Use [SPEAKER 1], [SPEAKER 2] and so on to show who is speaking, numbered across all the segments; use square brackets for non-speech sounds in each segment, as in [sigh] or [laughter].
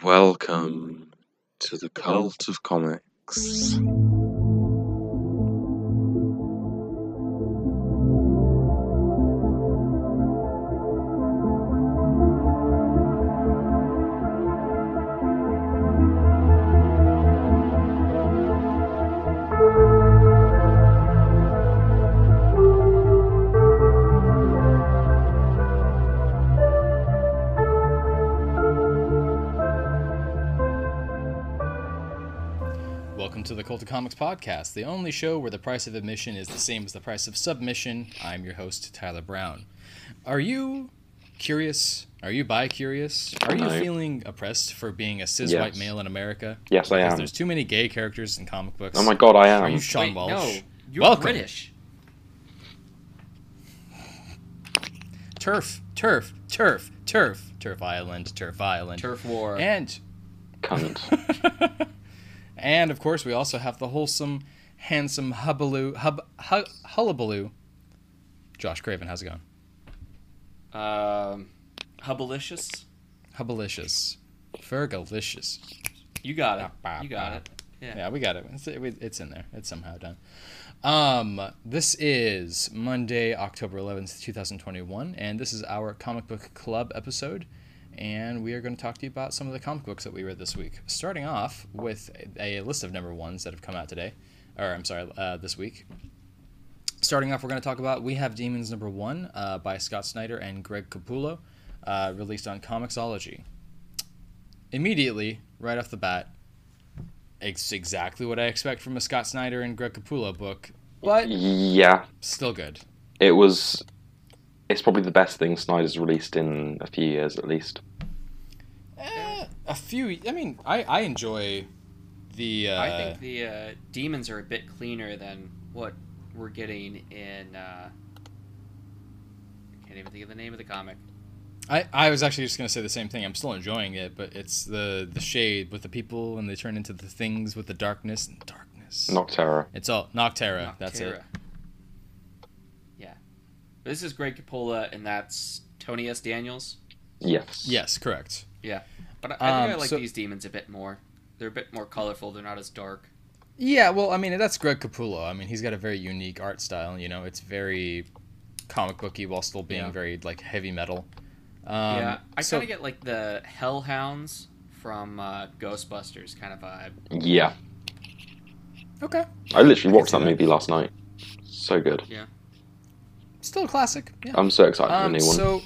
[SPEAKER 1] Welcome to the cult of comics.
[SPEAKER 2] To the Comics podcast, the only show where the price of admission is the same as the price of submission. I'm your host, Tyler Brown. Are you curious? Are you bi curious? Are you
[SPEAKER 1] No.
[SPEAKER 2] feeling oppressed for being a cis white male in America?
[SPEAKER 1] Yes, I
[SPEAKER 2] Because
[SPEAKER 1] am.
[SPEAKER 2] there's too many gay characters in comic books.
[SPEAKER 1] Oh my god, I am.
[SPEAKER 2] Are you Sean
[SPEAKER 3] Wait,
[SPEAKER 2] Walsh?
[SPEAKER 3] no, you're
[SPEAKER 2] Welcome.
[SPEAKER 3] British.
[SPEAKER 2] Turf, turf, turf, turf, turf island, turf island.
[SPEAKER 3] Turf war.
[SPEAKER 2] And
[SPEAKER 1] Cunt. [laughs]
[SPEAKER 2] and of course we also have the wholesome, handsome hubbaloo hub hu, hullabaloo. Josh Craven, how's it going?
[SPEAKER 3] um, Hubbalicious.
[SPEAKER 2] Hubbalicious. Fergalicious.
[SPEAKER 3] You got it. You got it. Yeah.
[SPEAKER 2] Yeah, we got it. It's, it- it's in there. It's somehow done. Um, this is Monday, October 11th, 2021, and this is our comic book club episode. And we are going to talk to you about some of the comic books that we read this week. Starting off with a, a list of number ones that have come out today, or I'm sorry, uh, this week. Starting off, we're going to talk about We Have Demons number one uh, by Scott Snyder and Greg Capullo, uh, released on Comixology. Immediately, right off the bat, it's exactly what I expect from a Scott Snyder and Greg Capullo book, but
[SPEAKER 1] Yeah,
[SPEAKER 2] still good.
[SPEAKER 1] it was. It's probably the best thing Snyder's released in a few years, at least.
[SPEAKER 2] Eh, a few. I mean, I I enjoy the. Uh,
[SPEAKER 3] I think the uh, demons are a bit cleaner than what we're getting in. Uh, I can't even think of the name of the comic.
[SPEAKER 2] I, I was actually just gonna say the same thing. I'm still enjoying it, but it's the the shade with the people and they turn into the things with the darkness and darkness.
[SPEAKER 1] Nocterra.
[SPEAKER 2] It's all Nocterra. That's it.
[SPEAKER 3] Nocterra. Yeah. This is Greg Capullo, and that's Tony S. Daniels.
[SPEAKER 1] Yes.
[SPEAKER 2] Yes, correct.
[SPEAKER 3] Yeah, but I, I think I
[SPEAKER 2] Um,
[SPEAKER 3] like
[SPEAKER 2] so-
[SPEAKER 3] these demons a bit more. They're a bit more colorful. They're not as dark.
[SPEAKER 2] Yeah, well, I mean, that's Greg Capullo. I mean, he's got a very unique art style. You know, it's very comic booky while still being
[SPEAKER 3] Yeah.
[SPEAKER 2] very like heavy metal. Um,
[SPEAKER 3] yeah, I
[SPEAKER 2] so-
[SPEAKER 3] kind of get like the Hellhounds from uh, Ghostbusters kind of vibe.
[SPEAKER 1] Yeah.
[SPEAKER 2] okay.
[SPEAKER 1] I literally
[SPEAKER 2] I
[SPEAKER 1] watched
[SPEAKER 2] can
[SPEAKER 1] that
[SPEAKER 2] that.
[SPEAKER 1] movie last night. So good.
[SPEAKER 2] Still a classic. Yeah.
[SPEAKER 1] I'm so excited for
[SPEAKER 2] Um,
[SPEAKER 1] the new one.
[SPEAKER 2] so,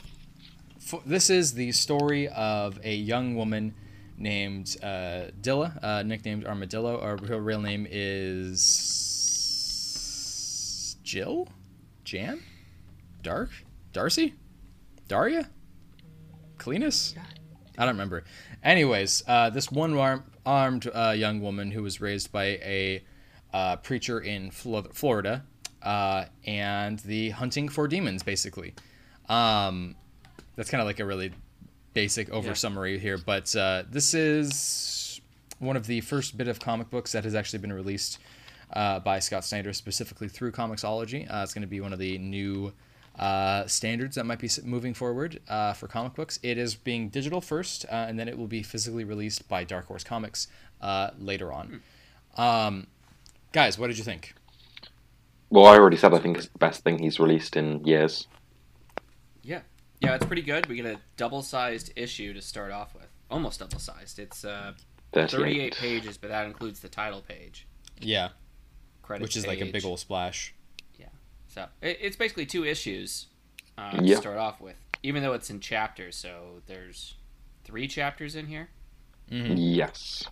[SPEAKER 2] for, this is the story of a young woman named uh, Dilla, uh, nicknamed Armadillo. Her, her real name is Jill, Jan, Dark, Darcy, Daria, Cleanus. I don't remember. Anyways, uh, this one arm, armed uh, young woman who was raised by a uh, preacher in Flo- Florida, uh, and the hunting for demons, basically. Um, that's kind of like a really basic over
[SPEAKER 3] Yeah.
[SPEAKER 2] summary here, but uh, this is one of the first bit of comic books that has actually been released uh, by Scott Snyder specifically through Comixology. Uh, it's going to be one of the new uh, standards that might be moving forward uh, for comic books. It is being digital first, uh, and then it will be physically released by Dark Horse Comics uh, later on. Um, guys, what did you think?
[SPEAKER 1] Well, I already said I think it's the best thing he's released in years.
[SPEAKER 3] Yeah, yeah, it's pretty good. We get a double-sized issue to start off with, almost double-sized. It's uh,
[SPEAKER 1] 38.
[SPEAKER 3] 38 pages, but that includes the title page,
[SPEAKER 2] Yeah,
[SPEAKER 3] credit
[SPEAKER 2] which is like a big old splash.
[SPEAKER 3] Yeah, so it, it's basically two issues uh,
[SPEAKER 1] Yeah.
[SPEAKER 3] to start off with, even though it's in chapters. So there's three chapters in here.
[SPEAKER 2] hmm
[SPEAKER 1] Yes.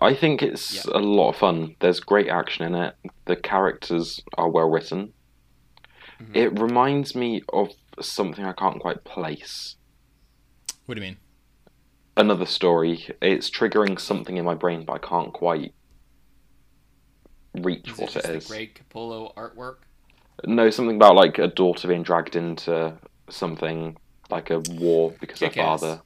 [SPEAKER 1] I think it's a lot of fun. There's great action in it. The characters are well written.
[SPEAKER 3] Mhm.
[SPEAKER 1] It reminds me of something I can't quite place.
[SPEAKER 2] What do you mean?
[SPEAKER 1] Another story. It's triggering something in my brain, but I can't quite reach
[SPEAKER 3] Is
[SPEAKER 1] what
[SPEAKER 3] it the. Greg Capullo artwork?
[SPEAKER 1] No, something about like a daughter being dragged into something like a war because her
[SPEAKER 3] Kick-Ass.
[SPEAKER 1] father.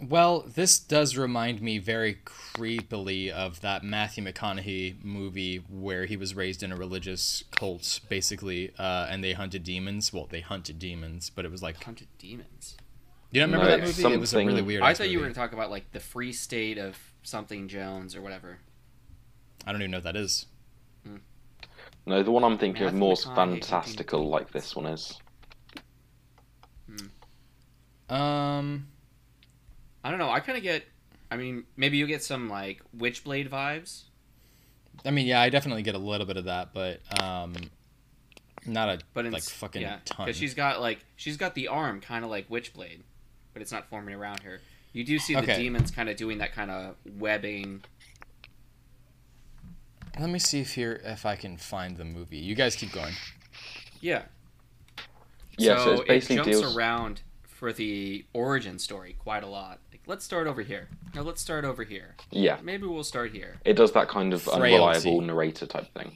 [SPEAKER 2] Well, this does remind me very creepily of that Matthew McConaughey movie where he was raised in a religious cult, basically, uh, and they hunted demons. Well, they hunted demons, but it was like
[SPEAKER 3] Hunted demons.
[SPEAKER 2] Do you not remember
[SPEAKER 1] No,
[SPEAKER 2] that movie?
[SPEAKER 1] it's
[SPEAKER 2] It was a really weird.
[SPEAKER 3] I
[SPEAKER 2] ass
[SPEAKER 3] thought you were
[SPEAKER 2] movie.
[SPEAKER 3] going to talk about like the free state of something Jones or whatever.
[SPEAKER 2] I don't even know what that is.
[SPEAKER 1] No, the one I'm thinking of
[SPEAKER 3] Matthew
[SPEAKER 1] more
[SPEAKER 3] McConaughey,
[SPEAKER 1] fantastical, like this one is.
[SPEAKER 2] Um,
[SPEAKER 3] I don't know. I kind of get. I mean, maybe you get some like Witchblade vibes.
[SPEAKER 2] I mean, yeah, I definitely get a little bit of that, but um, not a
[SPEAKER 3] But in,
[SPEAKER 2] like fucking
[SPEAKER 3] yeah,
[SPEAKER 2] ton.
[SPEAKER 3] because she's got like she's got the arm kind of like Witchblade, but it's not forming around her. You do see the
[SPEAKER 2] Okay.
[SPEAKER 3] demons kind of doing that kind of webbing.
[SPEAKER 2] Let me see if here if I can find the movie. You guys keep going.
[SPEAKER 3] Yeah.
[SPEAKER 1] Yeah, so,
[SPEAKER 3] so
[SPEAKER 1] it's basically
[SPEAKER 3] it jumps
[SPEAKER 1] deals.
[SPEAKER 3] around for the origin story quite a lot. Like, let's start over here. No, let's start over here.
[SPEAKER 1] Yeah,
[SPEAKER 3] Maybe we'll start here.
[SPEAKER 1] it does that kind of
[SPEAKER 2] Frailty.
[SPEAKER 1] unreliable narrator type thing.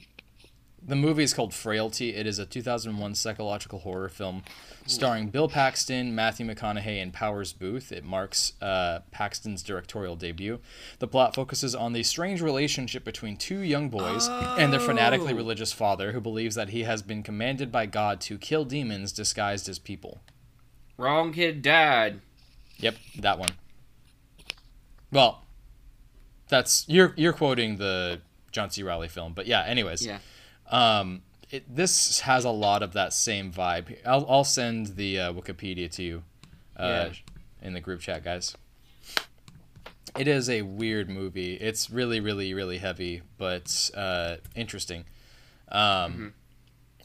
[SPEAKER 2] The movie is called Frailty. It is a 2001 psychological horror film starring Bill Paxton, Matthew McConaughey, and Powers Boothe. It marks uh, Paxton's directorial debut. The plot focuses on the strange relationship between two young boys and their fanatically
[SPEAKER 3] Oh.
[SPEAKER 2] religious father, who believes that he has been commanded by God to kill demons disguised as people.
[SPEAKER 3] Wrong kid, dad.
[SPEAKER 2] Yep, that one. Well, that's you're you're quoting the John C. Reilly film, but yeah. Anyways,
[SPEAKER 3] Yeah.
[SPEAKER 2] um, it, this has a lot of that same vibe. I'll I'll send the uh, Wikipedia to you, uh, in the group chat, guys. It is a weird movie. It's really, really, really heavy, but uh, interesting. Um,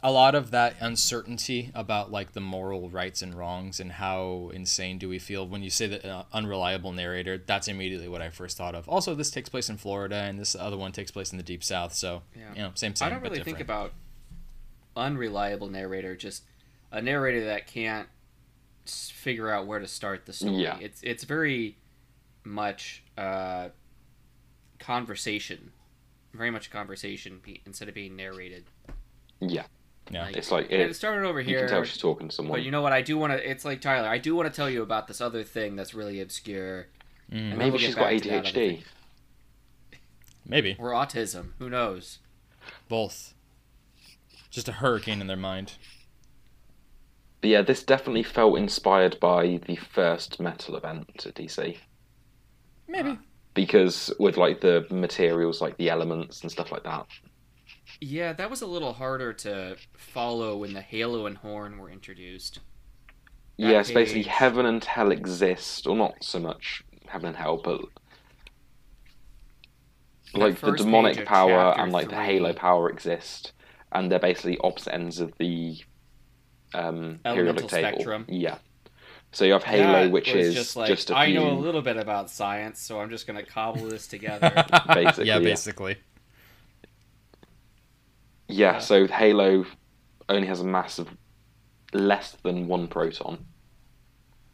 [SPEAKER 2] A lot of that uncertainty about like the moral rights and wrongs and how insane do we feel when you say that uh, unreliable narrator. That's immediately what I first thought of. Also, this takes place in Florida, and this other one takes place in the deep south. So
[SPEAKER 3] Yeah.
[SPEAKER 2] you know, same, same.
[SPEAKER 3] I don't
[SPEAKER 2] but
[SPEAKER 3] really think about unreliable narrator, just a narrator that can't figure out where to start the story.
[SPEAKER 1] Yeah.
[SPEAKER 3] It's it's very much uh, conversation, very much conversation instead of being narrated.
[SPEAKER 1] Yeah,
[SPEAKER 2] Yeah.
[SPEAKER 1] it's like
[SPEAKER 3] And
[SPEAKER 1] it,
[SPEAKER 3] it started over here.
[SPEAKER 1] you can tell she's talking to someone.
[SPEAKER 3] but you know what? I do want to. It's like Tyler. I do want to tell you about this other thing that's really obscure.
[SPEAKER 2] Mm,
[SPEAKER 1] Maybe
[SPEAKER 3] we'll
[SPEAKER 1] she's
[SPEAKER 3] get
[SPEAKER 1] got
[SPEAKER 3] back to that other
[SPEAKER 1] ADHD.
[SPEAKER 2] maybe
[SPEAKER 3] or autism. Who knows?
[SPEAKER 2] both. Just a hurricane in their mind.
[SPEAKER 1] But yeah, this definitely felt inspired by the first metal event at DC.
[SPEAKER 2] Maybe.
[SPEAKER 1] Because with like the materials, like the elements and stuff like that.
[SPEAKER 3] Yeah, that was a little harder to follow when the Halo and Horn were introduced. That
[SPEAKER 1] yeah, it's basically heaven and hell exist, or not so much heaven and hell, but like the
[SPEAKER 3] first
[SPEAKER 1] demonic power and like the halo power exist, and they're basically opposite ends of the um, periodic table.
[SPEAKER 3] spectrum.
[SPEAKER 1] Yeah. So you have Halo,
[SPEAKER 3] That
[SPEAKER 1] which is
[SPEAKER 3] just like
[SPEAKER 1] just a
[SPEAKER 3] I
[SPEAKER 1] few,
[SPEAKER 3] know a little bit about science, so I'm just gonna cobble this together. [laughs] [laughs]
[SPEAKER 1] basically.
[SPEAKER 2] yeah,
[SPEAKER 1] yeah.
[SPEAKER 2] basically.
[SPEAKER 1] Yeah,
[SPEAKER 3] Yeah.
[SPEAKER 1] so Halo only has a mass of less than one proton.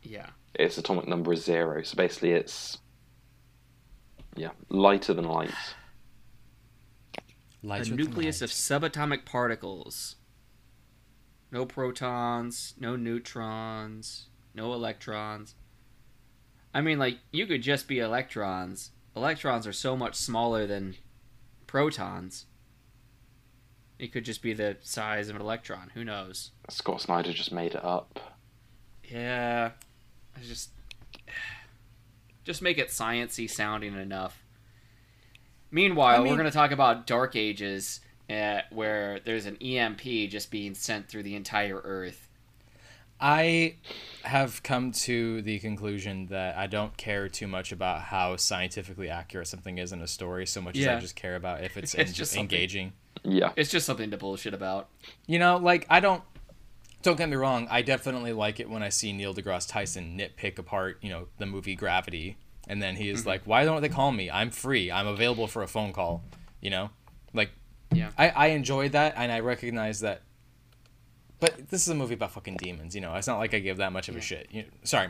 [SPEAKER 3] yeah,
[SPEAKER 1] Its atomic number is zero, so basically it's yeah lighter than light.
[SPEAKER 2] Lighter
[SPEAKER 3] a
[SPEAKER 2] than
[SPEAKER 3] nucleus
[SPEAKER 2] light.
[SPEAKER 3] of subatomic particles. No protons, no neutrons, no electrons. I mean, like you could just be electrons. Electrons are so much smaller than protons. It could just be the size of an electron. Who knows?
[SPEAKER 1] Scott Snyder just made it up.
[SPEAKER 3] Yeah, I just [sighs] just make it sciency sounding enough. Meanwhile,
[SPEAKER 2] I mean-
[SPEAKER 3] we're going to talk about Dark Ages, uh, where there's an EMP just being sent through the entire Earth.
[SPEAKER 2] I have come to the conclusion that I don't care too much about how scientifically accurate something is in a story, so much as I just care about if it's, [laughs]
[SPEAKER 3] It's
[SPEAKER 2] en-
[SPEAKER 3] just something.
[SPEAKER 2] engaging.
[SPEAKER 1] Yeah,
[SPEAKER 3] It's just something to bullshit about.
[SPEAKER 2] You know, like I don't. Don't get me wrong. I definitely like it when I see Neil deGrasse Tyson nitpick apart, you know, the movie Gravity, and then he is
[SPEAKER 3] Mm-hmm.
[SPEAKER 2] like, "Why don't they call me? I'm free. I'm available for a phone call." You know, like,
[SPEAKER 3] Yeah.
[SPEAKER 2] I I enjoyed that, and I recognize that. But this is a movie about fucking demons. You know, it's not like I give that much of a shit. You sorry,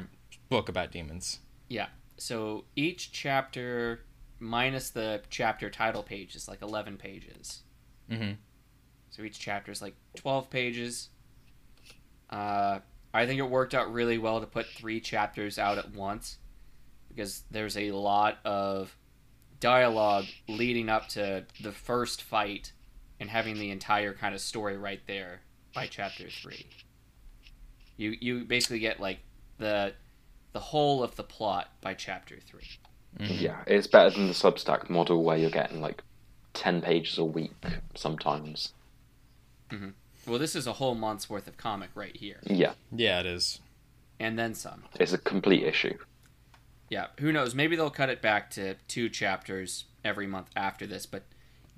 [SPEAKER 2] book about demons.
[SPEAKER 3] Yeah. So each chapter, minus the chapter title page, is like 11 pages.
[SPEAKER 2] Mm-hmm.
[SPEAKER 3] So each chapter is like 12 pages. Uh, I think it worked out really well to put three chapters out at once because there's a lot of dialogue leading up to the first fight and having the entire kind of story right there by chapter three. You you basically get like the the whole of the plot by chapter 3.
[SPEAKER 1] Yeah, it's better than the Substack model where you're getting like ten pages a week sometimes. Mm-hmm.
[SPEAKER 3] Well, this is a whole month's worth of comic right here,
[SPEAKER 1] Yeah,
[SPEAKER 2] Yeah, it is.
[SPEAKER 3] and then some.
[SPEAKER 1] it's a complete issue.
[SPEAKER 3] Yeah, who knows? Maybe they'll cut it back to two chapters every month after this, but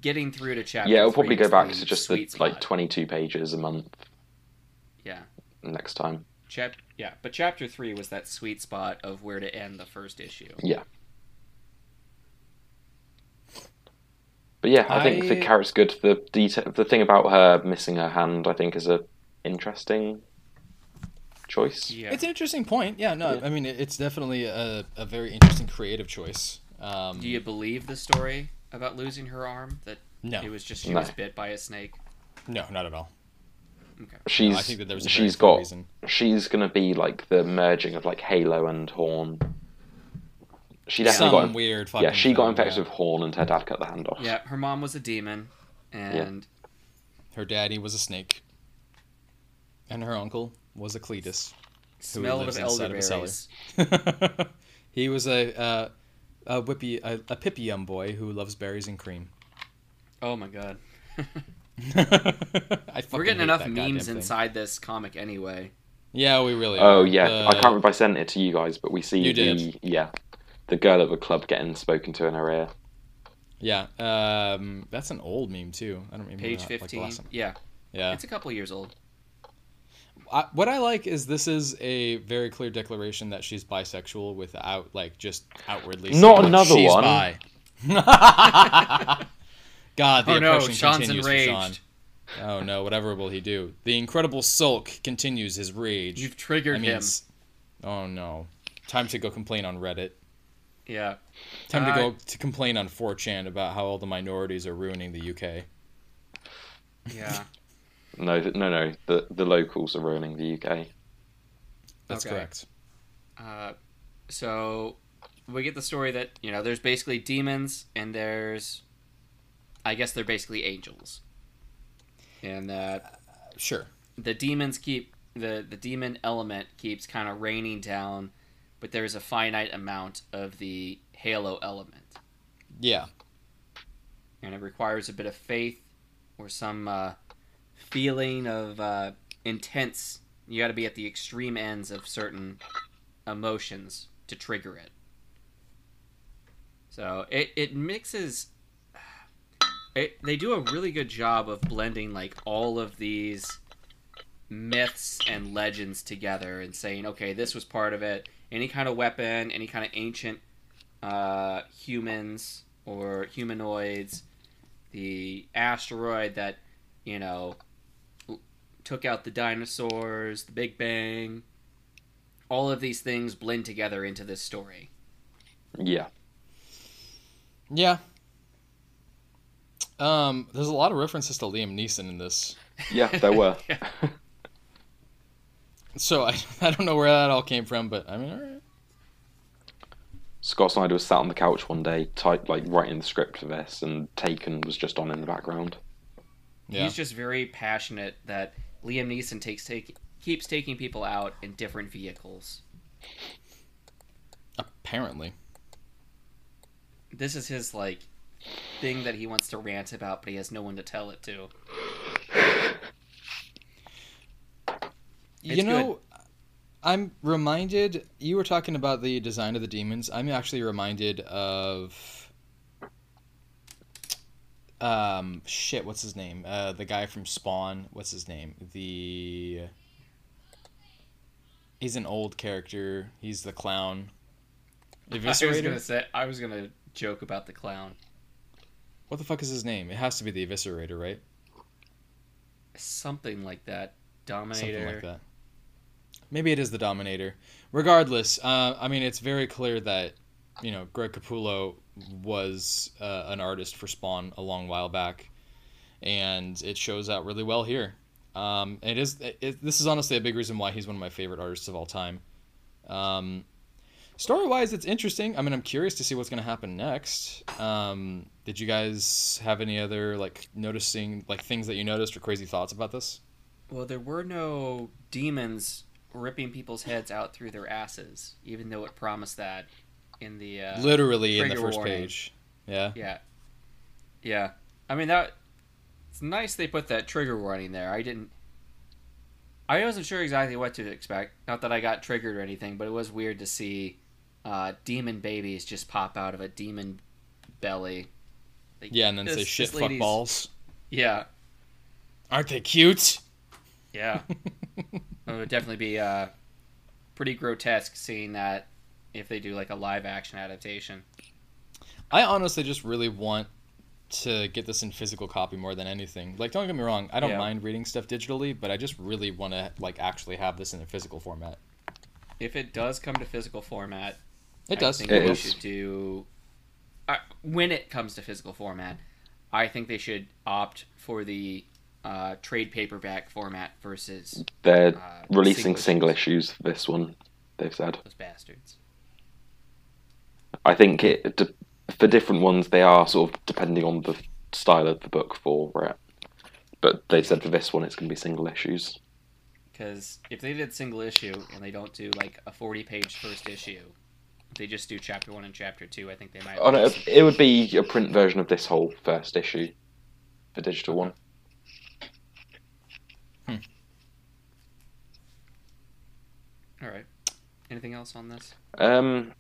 [SPEAKER 3] getting through to chapter
[SPEAKER 1] yeah, it'll
[SPEAKER 3] three
[SPEAKER 1] probably go back to just the
[SPEAKER 3] sweet
[SPEAKER 1] like twenty-two pages a month
[SPEAKER 3] Yeah.
[SPEAKER 1] next time.
[SPEAKER 3] Chap- yeah, but chapter three was that sweet spot of where to end the first issue.
[SPEAKER 1] Yeah. But yeah, I, think the
[SPEAKER 2] I-
[SPEAKER 1] carrot's good. The detail, the thing about her missing her hand, I think, is a interesting choice.
[SPEAKER 3] Yeah.
[SPEAKER 2] It's an interesting point. Yeah, no,
[SPEAKER 1] Yeah.
[SPEAKER 2] I mean, it's definitely a, a very interesting creative choice. Um,
[SPEAKER 3] Do you believe the story about losing her arm? That
[SPEAKER 2] No.
[SPEAKER 3] it was just she
[SPEAKER 1] No.
[SPEAKER 3] was bit by a snake.
[SPEAKER 2] No, not at all.
[SPEAKER 3] Okay.
[SPEAKER 1] She's
[SPEAKER 2] No, I think that there was a
[SPEAKER 1] she's
[SPEAKER 2] very clear
[SPEAKER 1] got
[SPEAKER 2] reason.
[SPEAKER 1] she's gonna be like the merging of like Halo and Horn. She definitely
[SPEAKER 2] Some
[SPEAKER 1] got in-
[SPEAKER 2] weird fucking
[SPEAKER 1] yeah. She got
[SPEAKER 2] thing,
[SPEAKER 1] infected
[SPEAKER 2] yeah.
[SPEAKER 1] with Horn, and her dad cut the hand off.
[SPEAKER 3] Yeah, her mom was a demon, and
[SPEAKER 2] Her daddy was a snake, and her uncle was a Cletus.
[SPEAKER 3] smelled
[SPEAKER 2] lives
[SPEAKER 3] of
[SPEAKER 2] inside of a cellar.
[SPEAKER 3] elderberries. [laughs]
[SPEAKER 2] he was a uh, a whippy a, a pippy young boy who loves berries and cream.
[SPEAKER 3] Oh my god. [laughs] [laughs]
[SPEAKER 2] I
[SPEAKER 3] We're getting enough memes inside this comic anyway.
[SPEAKER 2] Yeah, we really.
[SPEAKER 1] Oh
[SPEAKER 2] are.
[SPEAKER 1] yeah,
[SPEAKER 2] The-
[SPEAKER 1] I can't remember if I sent it to you guys, but we see
[SPEAKER 2] You
[SPEAKER 1] the
[SPEAKER 2] did.
[SPEAKER 1] yeah, the girl at the club getting spoken to in her ear.
[SPEAKER 2] Yeah, um, that's an old meme too. I don't remember
[SPEAKER 3] Page
[SPEAKER 2] that,
[SPEAKER 3] fifteen.
[SPEAKER 2] last time.
[SPEAKER 3] yeah,
[SPEAKER 2] Yeah.
[SPEAKER 3] it's a couple years old.
[SPEAKER 2] I, what I like is this is a very clear declaration that she's bisexual without like just outwardly.
[SPEAKER 1] Not
[SPEAKER 2] saying,
[SPEAKER 1] another
[SPEAKER 2] she's
[SPEAKER 1] one."
[SPEAKER 2] Bi. [laughs] God, the impression continues.
[SPEAKER 3] oh no,
[SPEAKER 2] oppression
[SPEAKER 3] Sean's
[SPEAKER 2] continues for
[SPEAKER 3] enraged.
[SPEAKER 2] Sean. Oh no, whatever will he do? The incredible sulk continues his rage.
[SPEAKER 3] You've triggered
[SPEAKER 2] I
[SPEAKER 3] him.
[SPEAKER 2] mean, s- oh no, time to go complain on Reddit.
[SPEAKER 3] Yeah.
[SPEAKER 2] Time to
[SPEAKER 3] Uh,
[SPEAKER 2] go to complain on 4chan about how all the minorities are ruining the UK.
[SPEAKER 3] Yeah. [laughs]
[SPEAKER 1] No, no, no. The the locals are ruining the UK.
[SPEAKER 2] That's
[SPEAKER 3] Okay.
[SPEAKER 2] correct.
[SPEAKER 3] Uh, so we get the story that you know there's basically demons and there's, I guess they're basically angels, and that
[SPEAKER 2] Sure.
[SPEAKER 3] the demons keep the the demon element keeps kind of raining down, but there's a finite amount of the halo element,
[SPEAKER 2] Yeah.
[SPEAKER 3] and it requires a bit of faith or some uh, feeling of uh, intense. You got to be at the extreme ends of certain emotions to trigger it. So it it mixes. [sighs] It, they do a really good job of blending like all of these myths and legends together and saying, okay, this was part of it. Any kind of weapon, any kind of ancient uh, humans or humanoids, the asteroid that you know took out the dinosaurs, the Big Bang. All of these things blend together into this story.
[SPEAKER 1] Yeah,
[SPEAKER 2] Yeah. Um, there's a lot of references to Liam Neeson in this.
[SPEAKER 1] yeah, there were. [laughs]
[SPEAKER 2] So [laughs] I, I don't know where that all came from, but I mean, all right.
[SPEAKER 1] Scott Snyder was sat on the couch one day, type like writing the script for this, and Taken was just on in the background.
[SPEAKER 2] Yeah.
[SPEAKER 3] He's just very passionate that Liam Neeson takes take keeps taking people out in different vehicles.
[SPEAKER 2] Apparently.
[SPEAKER 3] This is his like thing that he wants to rant about, but he has no one to tell it to.
[SPEAKER 2] You know, I'm reminded. You were talking about the design of the demons. I'm actually reminded of. Um, shit. What's his name? Uh, the guy from Spawn. What's his name? The. He's an old character. He's the clown. [laughs]
[SPEAKER 3] I was gonna say I was gonna joke about the clown.
[SPEAKER 2] What the fuck is his name? It has to be the Eviscerator, right?
[SPEAKER 3] Something like that. Dominator.
[SPEAKER 2] Something like that. Maybe it is the Dominator. Regardless, uh, I mean, it's very clear that you know Greg Capullo was uh, an artist for Spawn a long while back, and it shows out really well here. Um, it is. It, this is honestly a big reason why he's one of my favorite artists of all time. Um, story wise, it's interesting. I mean, I'm curious to see what's going to happen next. Um, did you guys have any other like noticing like things that you noticed or crazy thoughts about this?
[SPEAKER 3] Well, there were no demons ripping people's heads out through their asses, even though it promised that in the uh,
[SPEAKER 2] Literally in the first
[SPEAKER 3] warning.
[SPEAKER 2] page. Yeah.
[SPEAKER 3] Yeah. Yeah. I mean that it's nice they put that trigger warning there. I didn't I wasn't sure exactly what to expect. Not that I got triggered or anything, but it was weird to see uh, demon babies just pop out of a demon belly. Like,
[SPEAKER 2] Yeah, and then say shit
[SPEAKER 3] this
[SPEAKER 2] fuck balls.
[SPEAKER 3] Yeah.
[SPEAKER 2] Aren't they cute?
[SPEAKER 3] Yeah. [laughs] it would definitely be uh, pretty grotesque seeing that if they do like a live action adaptation.
[SPEAKER 2] I honestly just really want to get this in physical copy more than anything. Like, don't get me wrong, I don't
[SPEAKER 3] Yeah.
[SPEAKER 2] mind reading stuff digitally, but I just really want to like actually have this in a physical format.
[SPEAKER 3] If it does come to physical format,
[SPEAKER 2] It
[SPEAKER 3] I
[SPEAKER 2] does.
[SPEAKER 3] think
[SPEAKER 1] It
[SPEAKER 3] they
[SPEAKER 1] is.
[SPEAKER 3] should do uh, when it comes to physical format. I think they should opt for the uh, trade paperback format versus
[SPEAKER 1] They're
[SPEAKER 3] uh,
[SPEAKER 1] releasing
[SPEAKER 3] single
[SPEAKER 1] single
[SPEAKER 3] issues.
[SPEAKER 1] this one. They've said.
[SPEAKER 3] Those bastards.
[SPEAKER 1] I think it for different ones they are sort of depending on the style of the book for it. But they said for this one it's going to be single issues.
[SPEAKER 3] Because if they did single issue and they don't do like a forty-page first issue, they just do chapter one and chapter two. I think they might.
[SPEAKER 1] Oh no, it would be a print version of this whole first issue, the digital one.
[SPEAKER 3] All right. Anything else on this?
[SPEAKER 1] Um,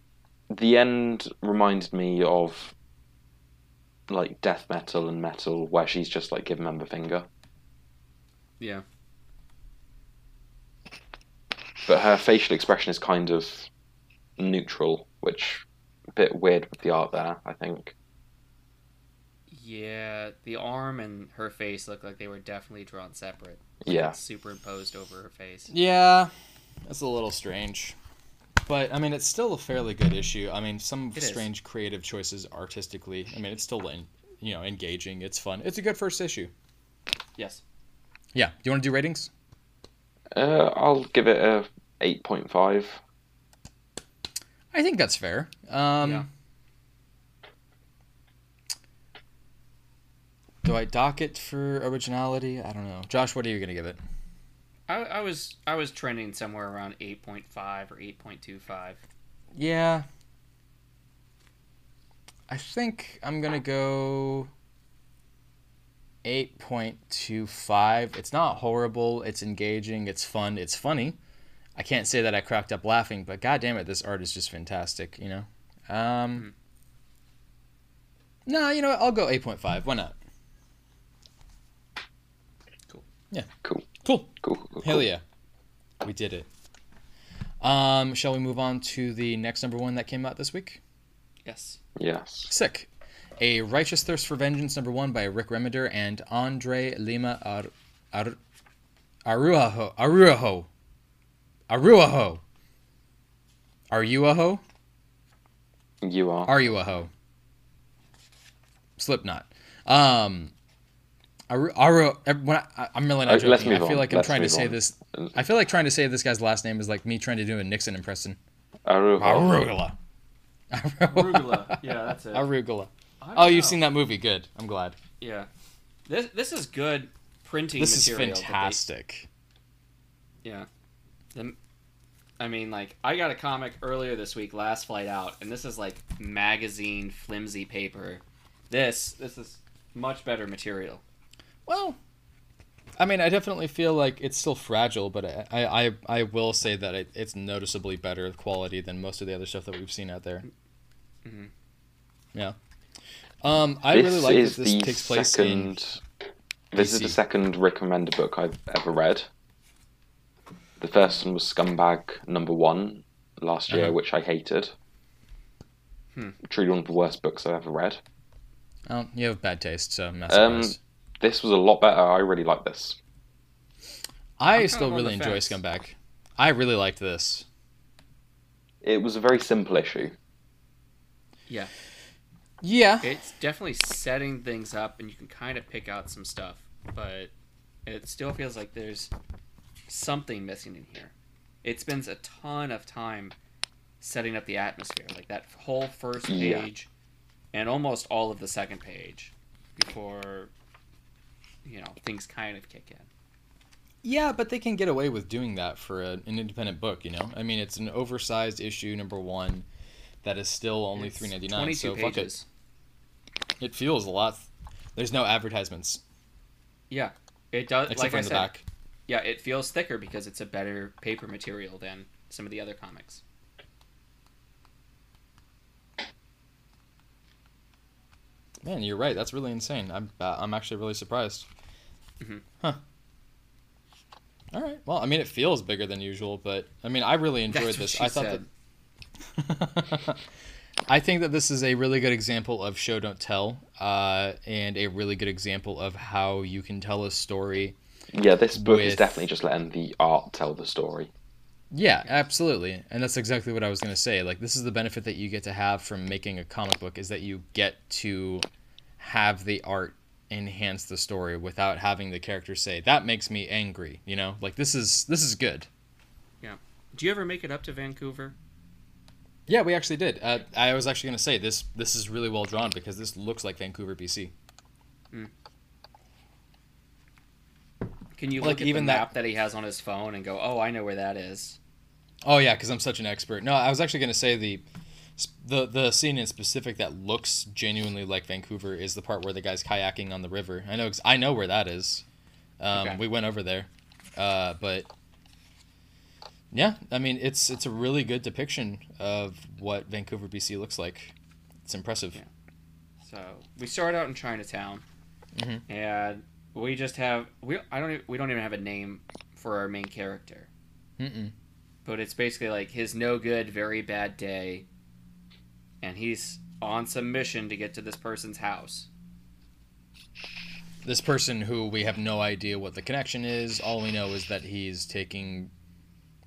[SPEAKER 1] the end reminded me of like death metal and metal, where she's just like giving them the finger,
[SPEAKER 3] Yeah.
[SPEAKER 1] but her facial expression is kind of neutral, which a bit weird with the art there. I think.
[SPEAKER 3] Yeah, the arm and her face look like they were definitely drawn separate.
[SPEAKER 1] Yeah.
[SPEAKER 3] Superimposed over her face.
[SPEAKER 2] Yeah, that's a little strange. But I mean, it's still a fairly good issue. I mean, some
[SPEAKER 3] It is.
[SPEAKER 2] strange creative choices artistically. I mean, it's still en- you know engaging. It's fun. It's a good first issue.
[SPEAKER 3] Yes.
[SPEAKER 2] Yeah. Do you want to do ratings?
[SPEAKER 1] Uh, I'll give it a eight point five.
[SPEAKER 2] I think that's fair. Um,
[SPEAKER 3] Yeah.
[SPEAKER 2] Do I dock it for originality? I don't know. Josh, what are you gonna give it?
[SPEAKER 3] I, I was I was trending somewhere around eight point five or eight point two five.
[SPEAKER 2] Yeah. I think I'm going to go 8.25. It's not horrible. It's engaging. It's fun. It's funny. I can't say that I cracked up laughing, but god damn it, this art is just fantastic, you know? Um, No, you know what? I'll go 8.5. Why not?
[SPEAKER 3] Cool.
[SPEAKER 2] Yeah.
[SPEAKER 1] Cool.
[SPEAKER 2] Cool.
[SPEAKER 1] Cool. cool, cool,
[SPEAKER 2] Hell
[SPEAKER 1] cool.
[SPEAKER 2] yeah. We did it. Um, shall we move on to the next number one that came out this week?
[SPEAKER 3] Yes.
[SPEAKER 1] Yes.
[SPEAKER 2] Sick. A Righteous Thirst for Vengeance, number one by Rick Remender and Andre Lima Ar- Ar- Aruaho. Aruaho. Aruaho. Are you a hoe?
[SPEAKER 1] You are.
[SPEAKER 2] Are you a hoe? Slipknot. Um, Aru, Aru, when I, I'm really not
[SPEAKER 1] Uh, let's
[SPEAKER 2] joking. I
[SPEAKER 1] move
[SPEAKER 2] feel
[SPEAKER 1] on.
[SPEAKER 2] like I'm
[SPEAKER 1] Let's
[SPEAKER 2] trying to say
[SPEAKER 1] on.
[SPEAKER 2] this. I feel like trying to say this guy's last name is like me trying to do a Nixon impression.
[SPEAKER 1] Aruho.
[SPEAKER 2] Arugula.
[SPEAKER 3] Arugula. [laughs] Yeah, that's it.
[SPEAKER 2] Arugula.
[SPEAKER 3] I don't
[SPEAKER 2] Oh, you've
[SPEAKER 3] know.
[SPEAKER 2] seen that movie? Good. I'm glad.
[SPEAKER 3] Yeah. This this is good printing
[SPEAKER 2] This is
[SPEAKER 3] material. that they-
[SPEAKER 2] fantastic.
[SPEAKER 3] Yeah. The, I mean, like, I got a comic earlier this week, Last Flight Out, and this is like magazine flimsy paper. This this is much better material.
[SPEAKER 2] Well, I mean, I definitely feel like it's still fragile, but I I, I, I will say that it, it's noticeably better quality than most of the other stuff that we've seen out there.
[SPEAKER 3] Mhm.
[SPEAKER 2] Yeah. Um, I
[SPEAKER 1] this
[SPEAKER 2] really like
[SPEAKER 1] is
[SPEAKER 2] that this
[SPEAKER 1] the
[SPEAKER 2] takes place in.
[SPEAKER 1] second. This is the second Rick Remender book I've ever read. The first one was Scumbag Number One last year,
[SPEAKER 2] Uh-huh.
[SPEAKER 1] which I hated.
[SPEAKER 3] Hmm.
[SPEAKER 1] Truly one of the worst books I've ever read.
[SPEAKER 2] Oh, you have bad taste, so I'm not
[SPEAKER 1] Um,
[SPEAKER 2] surprised.
[SPEAKER 1] This was a lot better. I really like this.
[SPEAKER 2] I
[SPEAKER 3] I'm
[SPEAKER 2] still
[SPEAKER 3] kind of on
[SPEAKER 2] really enjoy
[SPEAKER 3] fence.
[SPEAKER 2] Scumbag. I really liked this.
[SPEAKER 1] It was a very simple issue.
[SPEAKER 3] Yeah.
[SPEAKER 2] Yeah.
[SPEAKER 3] It's definitely setting things up, and you can kind of pick out some stuff, but it still feels like there's something missing in here. It spends a ton of time setting up the atmosphere, like that whole first
[SPEAKER 1] Yeah.
[SPEAKER 3] page and almost all of the second page before you know things kind of kick in.
[SPEAKER 2] Yeah, but they can get away with doing that for a, an independent book. You know, I mean, it's an oversized issue number one that is still only three ninety nine.
[SPEAKER 3] 22
[SPEAKER 2] So fuck it.
[SPEAKER 3] pages.
[SPEAKER 2] It feels a lot. There's no advertisements
[SPEAKER 3] Yeah, it does.
[SPEAKER 2] except
[SPEAKER 3] like
[SPEAKER 2] for
[SPEAKER 3] I
[SPEAKER 2] the
[SPEAKER 3] said,
[SPEAKER 2] back.
[SPEAKER 3] yeah, it feels thicker because it's a better paper material than some of the other comics.
[SPEAKER 2] Man, you're right. That's really insane. I'm uh, I'm actually really surprised.
[SPEAKER 3] Mhm.
[SPEAKER 2] Huh. All right. Well, I mean, it feels bigger than usual, but I mean, I really enjoyed
[SPEAKER 3] That's what
[SPEAKER 2] this.
[SPEAKER 3] she
[SPEAKER 2] I thought
[SPEAKER 3] said.
[SPEAKER 2] that. [laughs] I think that this is a really good example of show don't tell, uh, and a really good example of how you can tell a story.
[SPEAKER 1] Yeah, this book is definitely just letting the art tell the story.
[SPEAKER 2] Yeah, absolutely, and that's exactly what I was gonna say. Like, this is the benefit that you get to have from making a comic book is that you get to have the art enhance the story without having the character say that makes me angry. You know, like this is this is good. Yeah.
[SPEAKER 3] Do you ever make it up to Vancouver?
[SPEAKER 2] Yeah, we actually did. Uh, I was actually gonna say this this is really well drawn because this looks like Vancouver, BC.
[SPEAKER 3] Can you
[SPEAKER 2] Like,
[SPEAKER 3] look at
[SPEAKER 2] even
[SPEAKER 3] the
[SPEAKER 2] that-
[SPEAKER 3] map that he has on his phone and go, "Oh, I know where that is."
[SPEAKER 2] Oh yeah, because I'm such an expert. No, I was actually gonna say the the the scene in specific that looks genuinely like Vancouver is the part where the guy's kayaking on the river. I know I know where that is. Um,
[SPEAKER 3] Okay.
[SPEAKER 2] We went over there, uh, but yeah, I mean it's it's a really good depiction of what Vancouver, BC looks like. It's impressive.
[SPEAKER 3] Yeah. So we start out in Chinatown,
[SPEAKER 2] Mhm.
[SPEAKER 3] and we just have we I don't e- we don't even have a name for our main character,
[SPEAKER 2] Mm-mm.
[SPEAKER 3] but it's basically like his no good, very bad day, and he's on some mission to get to this person's house.
[SPEAKER 2] This person who we have no idea what the connection is. All we know is that he's taking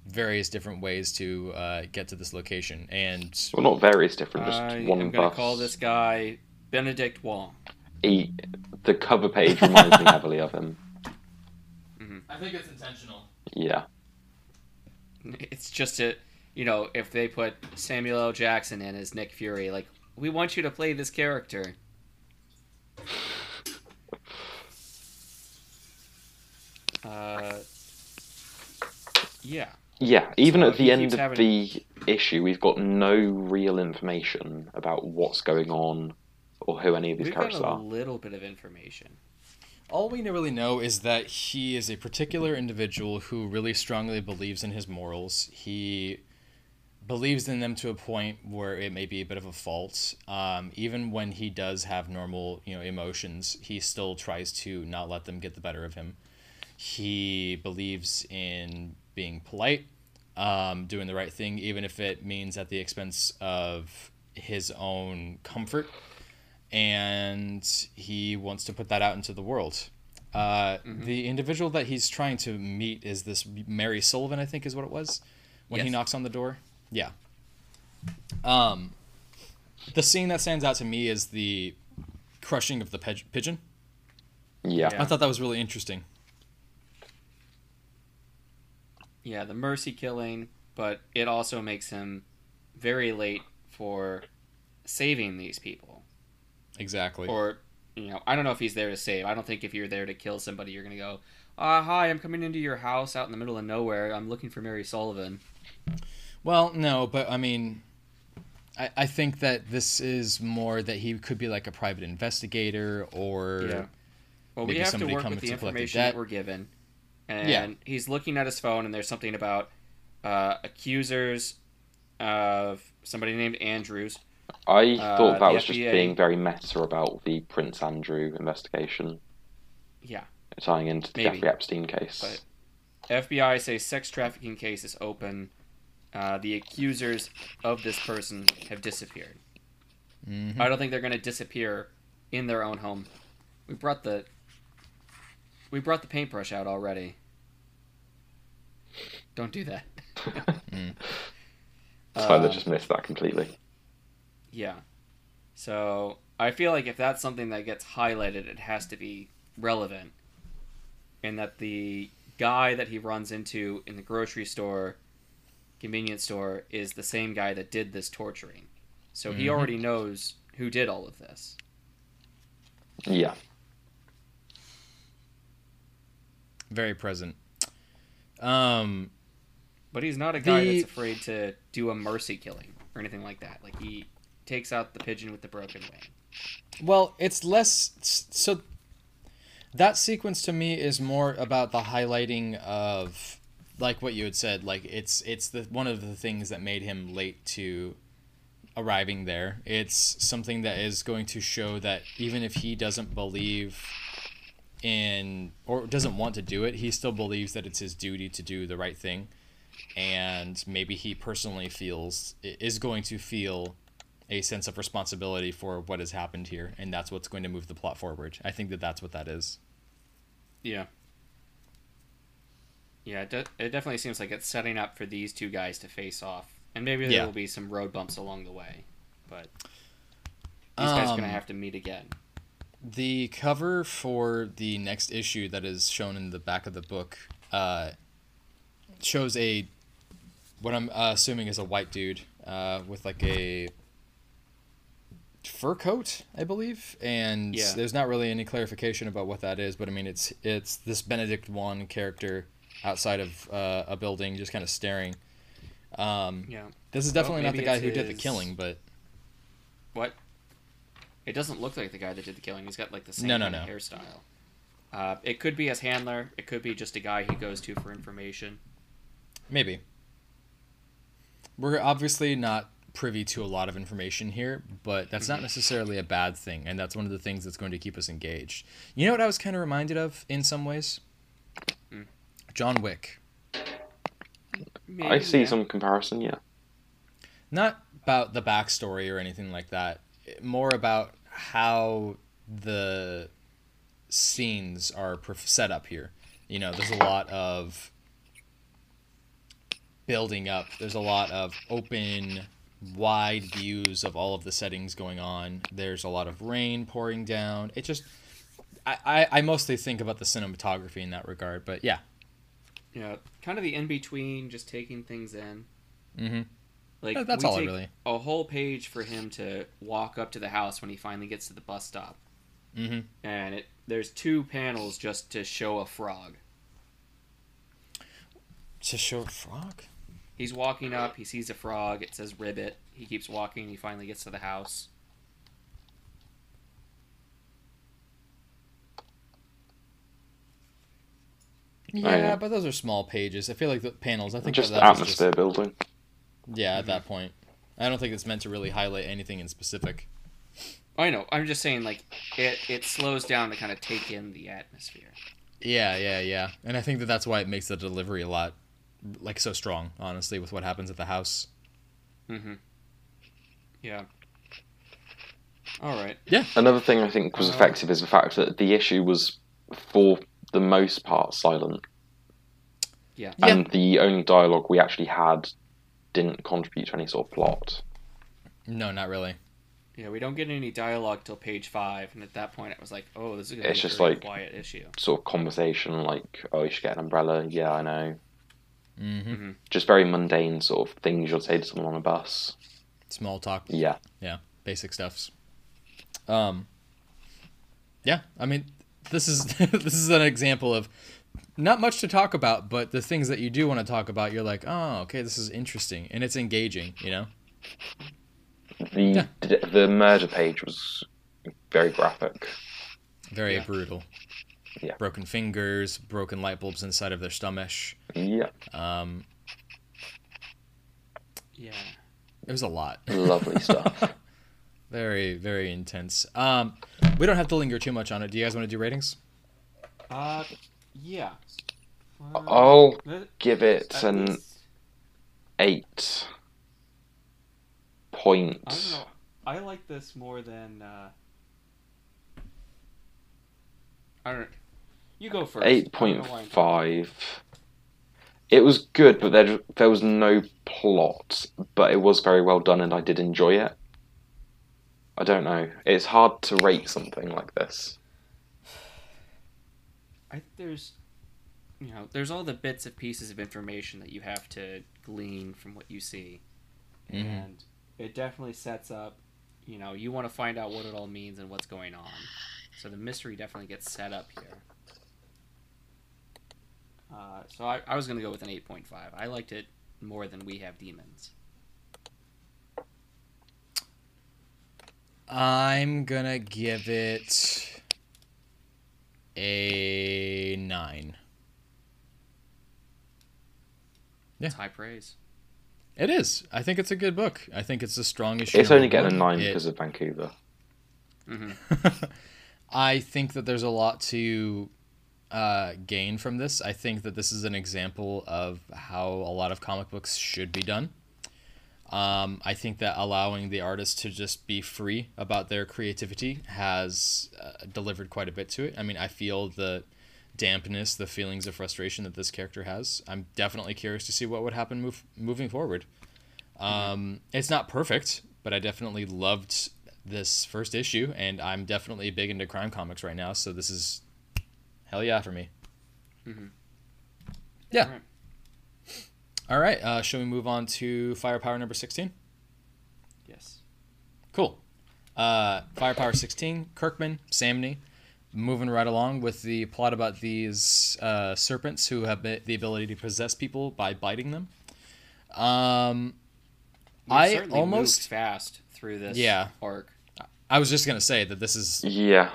[SPEAKER 2] various different ways to uh, get to this location, and
[SPEAKER 1] Well, not various different, just
[SPEAKER 3] I
[SPEAKER 1] one
[SPEAKER 3] am gonna call this guy Benedict Wong.
[SPEAKER 1] He, the cover page reminds me [laughs] heavily of him.
[SPEAKER 2] I think it's intentional.
[SPEAKER 1] Yeah.
[SPEAKER 3] It's just a, you know, if they put Samuel L. Jackson in as Nick Fury, like we want you to play this character. Uh, yeah.
[SPEAKER 1] Yeah, even
[SPEAKER 3] So
[SPEAKER 1] at the end
[SPEAKER 3] keeps
[SPEAKER 1] of
[SPEAKER 3] having-
[SPEAKER 1] the issue, we've got no real information about what's going on or who any of these
[SPEAKER 3] We've got
[SPEAKER 1] characters
[SPEAKER 3] a
[SPEAKER 1] are.
[SPEAKER 3] little bit of information.
[SPEAKER 2] All we really know is that he is a particular individual who really strongly believes in his morals. He believes in them to a point where it may be a bit of a fault. Um, even when he does have normal, you know, emotions, he still tries to not let them get the better of him. He believes in being polite, um, doing the right thing, even if it means at the expense of his own comfort and he wants to put that out into the world. Uh, The individual that he's trying to meet is this Mary Sullivan, I think, is what it was when he knocks on the door. Yeah. Um, the scene that stands out to me is the crushing of the pig- pigeon.
[SPEAKER 1] Yeah.
[SPEAKER 3] Yeah.
[SPEAKER 2] I thought that was really interesting.
[SPEAKER 3] Yeah, the mercy killing, but it also makes him very late for saving these people.
[SPEAKER 2] Exactly.
[SPEAKER 3] Or, you know, I don't know if he's there to save. I don't think if you're there to kill somebody, you're going to go, uh, hi, I'm coming into your house out in the middle of nowhere. I'm looking for Mary Sullivan.
[SPEAKER 2] Well, no, but I mean, I, I think that this is more that he could be like a private investigator or
[SPEAKER 3] Yeah. Well, we
[SPEAKER 2] Maybe
[SPEAKER 3] have to work with the
[SPEAKER 2] to collect the
[SPEAKER 3] information
[SPEAKER 2] debt.
[SPEAKER 3] that we're given. And
[SPEAKER 2] Yeah.
[SPEAKER 3] he's looking at his phone, and there's something about uh, accusers of somebody named Andrews.
[SPEAKER 1] I
[SPEAKER 3] Uh,
[SPEAKER 1] thought that
[SPEAKER 3] the
[SPEAKER 1] was just being very meta about the Prince Andrew investigation,
[SPEAKER 3] Yeah.
[SPEAKER 1] tying into the
[SPEAKER 3] Maybe.
[SPEAKER 1] Jeffrey Epstein case.
[SPEAKER 3] But- FBI say sex trafficking case is open. Uh, the accusers of this person have disappeared.
[SPEAKER 2] Mhm.
[SPEAKER 3] I don't think they're going to disappear in their own home. We brought the we brought the paintbrush out already. Don't do that. [laughs]
[SPEAKER 2] Mm.
[SPEAKER 1] Tyler
[SPEAKER 3] Um,
[SPEAKER 1] just missed that completely.
[SPEAKER 3] Yeah. So I feel like if that's something that gets highlighted, it has to be relevant. And that the guy that he runs into in the grocery store, convenience store, is the same guy that did this torturing. So he
[SPEAKER 2] Mhm.
[SPEAKER 3] already knows who did all of this.
[SPEAKER 1] Yeah.
[SPEAKER 2] very present. Um,
[SPEAKER 3] But he's not a guy
[SPEAKER 2] The-
[SPEAKER 3] that's afraid to do a mercy killing or anything like that. Like he takes out the pigeon with the broken wing.
[SPEAKER 2] Well, it's less so. That sequence to me is more about the highlighting of, like what you had said. Like it's it's the one of the things that made him late to arriving there. It's something that is going to show that even if he doesn't believe in or doesn't want to do it, he still believes that it's his duty to do the right thing, and maybe he personally feels is going to feel a sense of responsibility for what has happened here, and that's what's going to move the plot forward. I think that that's what that is.
[SPEAKER 3] Yeah. Yeah, it, de- it definitely seems like it's setting up for these two guys to face off, and maybe there
[SPEAKER 2] Yeah.
[SPEAKER 3] will be some road bumps along the way, but these guys are
[SPEAKER 2] Um,
[SPEAKER 3] gonna have to meet again.
[SPEAKER 2] The cover for the next issue that is shown in the back of the book uh, shows a what I'm uh, assuming is a white dude uh, with like a fur coat, I believe, and
[SPEAKER 3] Yeah.
[SPEAKER 2] there's not really any clarification about what that is. But I mean, it's it's this Benedict Wong character outside of uh, a building, just kind of staring. Um,
[SPEAKER 3] Yeah.
[SPEAKER 2] this is definitely not the guy who did the killing, but
[SPEAKER 3] What? It doesn't look like the guy that did the killing. He's got like the same
[SPEAKER 2] No, no, no.
[SPEAKER 3] hairstyle. Uh, it could be his handler. It could be just a guy he goes to for information.
[SPEAKER 2] Maybe. We're obviously not privy to a lot of information here, but that's not necessarily a bad thing, and that's one of the things that's going to keep us engaged. You know what I was kind of reminded of in some ways? John Wick.
[SPEAKER 3] Maybe,
[SPEAKER 1] I see
[SPEAKER 3] yeah.
[SPEAKER 1] some comparison. Yeah,
[SPEAKER 2] Not about the backstory or anything like that, more about how the scenes are set up here. You know, there's a lot of building up. There's a lot of open, wide views of all of the settings going on. There's a lot of rain pouring down. It just, I, I, I mostly think about the cinematography in that regard. But yeah,
[SPEAKER 3] Yeah, kind of the in between, just taking things in.
[SPEAKER 2] hmm
[SPEAKER 3] Like
[SPEAKER 2] that's all really.
[SPEAKER 3] A whole page for him to walk up to the house when he finally gets to the bus stop,
[SPEAKER 2] hmm
[SPEAKER 3] and it there's two panels just to show a frog.
[SPEAKER 2] To show a frog.
[SPEAKER 3] He's walking up, he sees a frog. It says ribbit. He keeps walking. He finally gets to the house.
[SPEAKER 2] Yeah,
[SPEAKER 1] yeah.
[SPEAKER 2] but those are small pages. I feel like the panels. I think
[SPEAKER 1] just
[SPEAKER 2] that, that was
[SPEAKER 1] atmosphere building.
[SPEAKER 2] yeah, at that point, I don't think it's meant to really highlight anything in specific.
[SPEAKER 3] I know. I'm just saying, like it it slows down to kind of take in the atmosphere.
[SPEAKER 2] Yeah, yeah, yeah, and I think that that's why it makes the delivery a lot like so strong. Honestly, with what happens at the house.
[SPEAKER 3] Mm-hmm. Yeah. All right. Yeah.
[SPEAKER 1] Another thing I think was
[SPEAKER 3] Uh,
[SPEAKER 1] effective is the fact that the issue was, for the most part, silent,
[SPEAKER 3] Yeah.
[SPEAKER 2] Yeah.
[SPEAKER 1] and the only dialogue we actually had didn't contribute to any sort of plot.
[SPEAKER 2] No, not really.
[SPEAKER 3] Yeah, we don't get any dialogue till page five, and at that point, it was like, oh, this is gonna
[SPEAKER 1] It's
[SPEAKER 3] be a
[SPEAKER 1] just
[SPEAKER 3] very
[SPEAKER 1] like-
[SPEAKER 3] quiet issue.
[SPEAKER 1] Sort of conversation like, "Oh, you should get an umbrella." Yeah, I know.
[SPEAKER 2] hmm
[SPEAKER 1] Just very mundane sort of things you'll say to someone on a bus.
[SPEAKER 2] Small talk,
[SPEAKER 1] Yeah.
[SPEAKER 2] Yeah, basic stuffs. Um. Yeah, I mean, this is [laughs] this is an example of not much to talk about, but the things that you do want to talk about, you're like, oh, okay, this is interesting, and it's engaging. You know.
[SPEAKER 1] the
[SPEAKER 2] Yeah.
[SPEAKER 1] the murder page was very graphic.
[SPEAKER 2] Very
[SPEAKER 3] Yeah.
[SPEAKER 2] brutal.
[SPEAKER 1] Yeah.
[SPEAKER 2] Broken fingers, broken light bulbs inside of their stomach.
[SPEAKER 1] Yeah,
[SPEAKER 2] Um,
[SPEAKER 3] Yeah.
[SPEAKER 2] it was a lot.
[SPEAKER 1] lovely stuff. [laughs]
[SPEAKER 2] very, very intense. Um, we don't have to linger too much on it. Do you guys want to do ratings?
[SPEAKER 3] Uh, yeah.
[SPEAKER 1] I'll give it an
[SPEAKER 3] least-
[SPEAKER 1] eight point.
[SPEAKER 3] I don't know. I like this more than. Uh, I don't. You go first.
[SPEAKER 1] Eight
[SPEAKER 3] I
[SPEAKER 1] point
[SPEAKER 3] don't know why I'm-
[SPEAKER 1] five. It was good, but there there was no plot. But it was very well done, and I did enjoy it. I don't know. It's hard to rate something like this.
[SPEAKER 3] I think there's, you know, there's all the bits and pieces of information that you have to glean from what you see,
[SPEAKER 2] Mhm.
[SPEAKER 3] and it definitely sets up. You know, you want to find out what it all means and what's going on, so the mystery definitely gets set up here. Uh, so I, I was gonna go with an eight point five. I liked it more than We Have Demons.
[SPEAKER 2] I'm gonna give it a nine. Yeah.
[SPEAKER 3] It's high praise.
[SPEAKER 2] It is. I think it's a good book. I think it's the strongest.
[SPEAKER 1] It's only getting a nine
[SPEAKER 2] It-
[SPEAKER 1] because of Vancouver.
[SPEAKER 3] hmm [laughs]
[SPEAKER 2] I think that there's a lot to uh, gain from this. I think that this is an example of how a lot of comic books should be done. Um, I think that allowing the artist to just be free about their creativity has uh, delivered quite a bit to it. I mean, I feel the dampness, the feelings of frustration that this character has. I'm definitely curious to see what would happen move, moving forward. Um, it's not perfect, but I definitely loved this first issue, and I'm definitely big into crime comics right now. So this is hell yeah for me.
[SPEAKER 3] Mhm.
[SPEAKER 2] Yeah.
[SPEAKER 3] Alright.
[SPEAKER 2] All right. Uh, shall we move on to Firepower number sixteen?
[SPEAKER 3] Yes.
[SPEAKER 2] Cool. Uh, Firepower 16, Kirkman, Samnee, moving right along with the plot about these uh, serpents who have the ability to possess people by biting them. Um,
[SPEAKER 3] We've
[SPEAKER 2] I almost-
[SPEAKER 3] moved fast through this
[SPEAKER 2] Yeah.
[SPEAKER 3] arc.
[SPEAKER 2] I was just gonna say that this is
[SPEAKER 1] Yeah.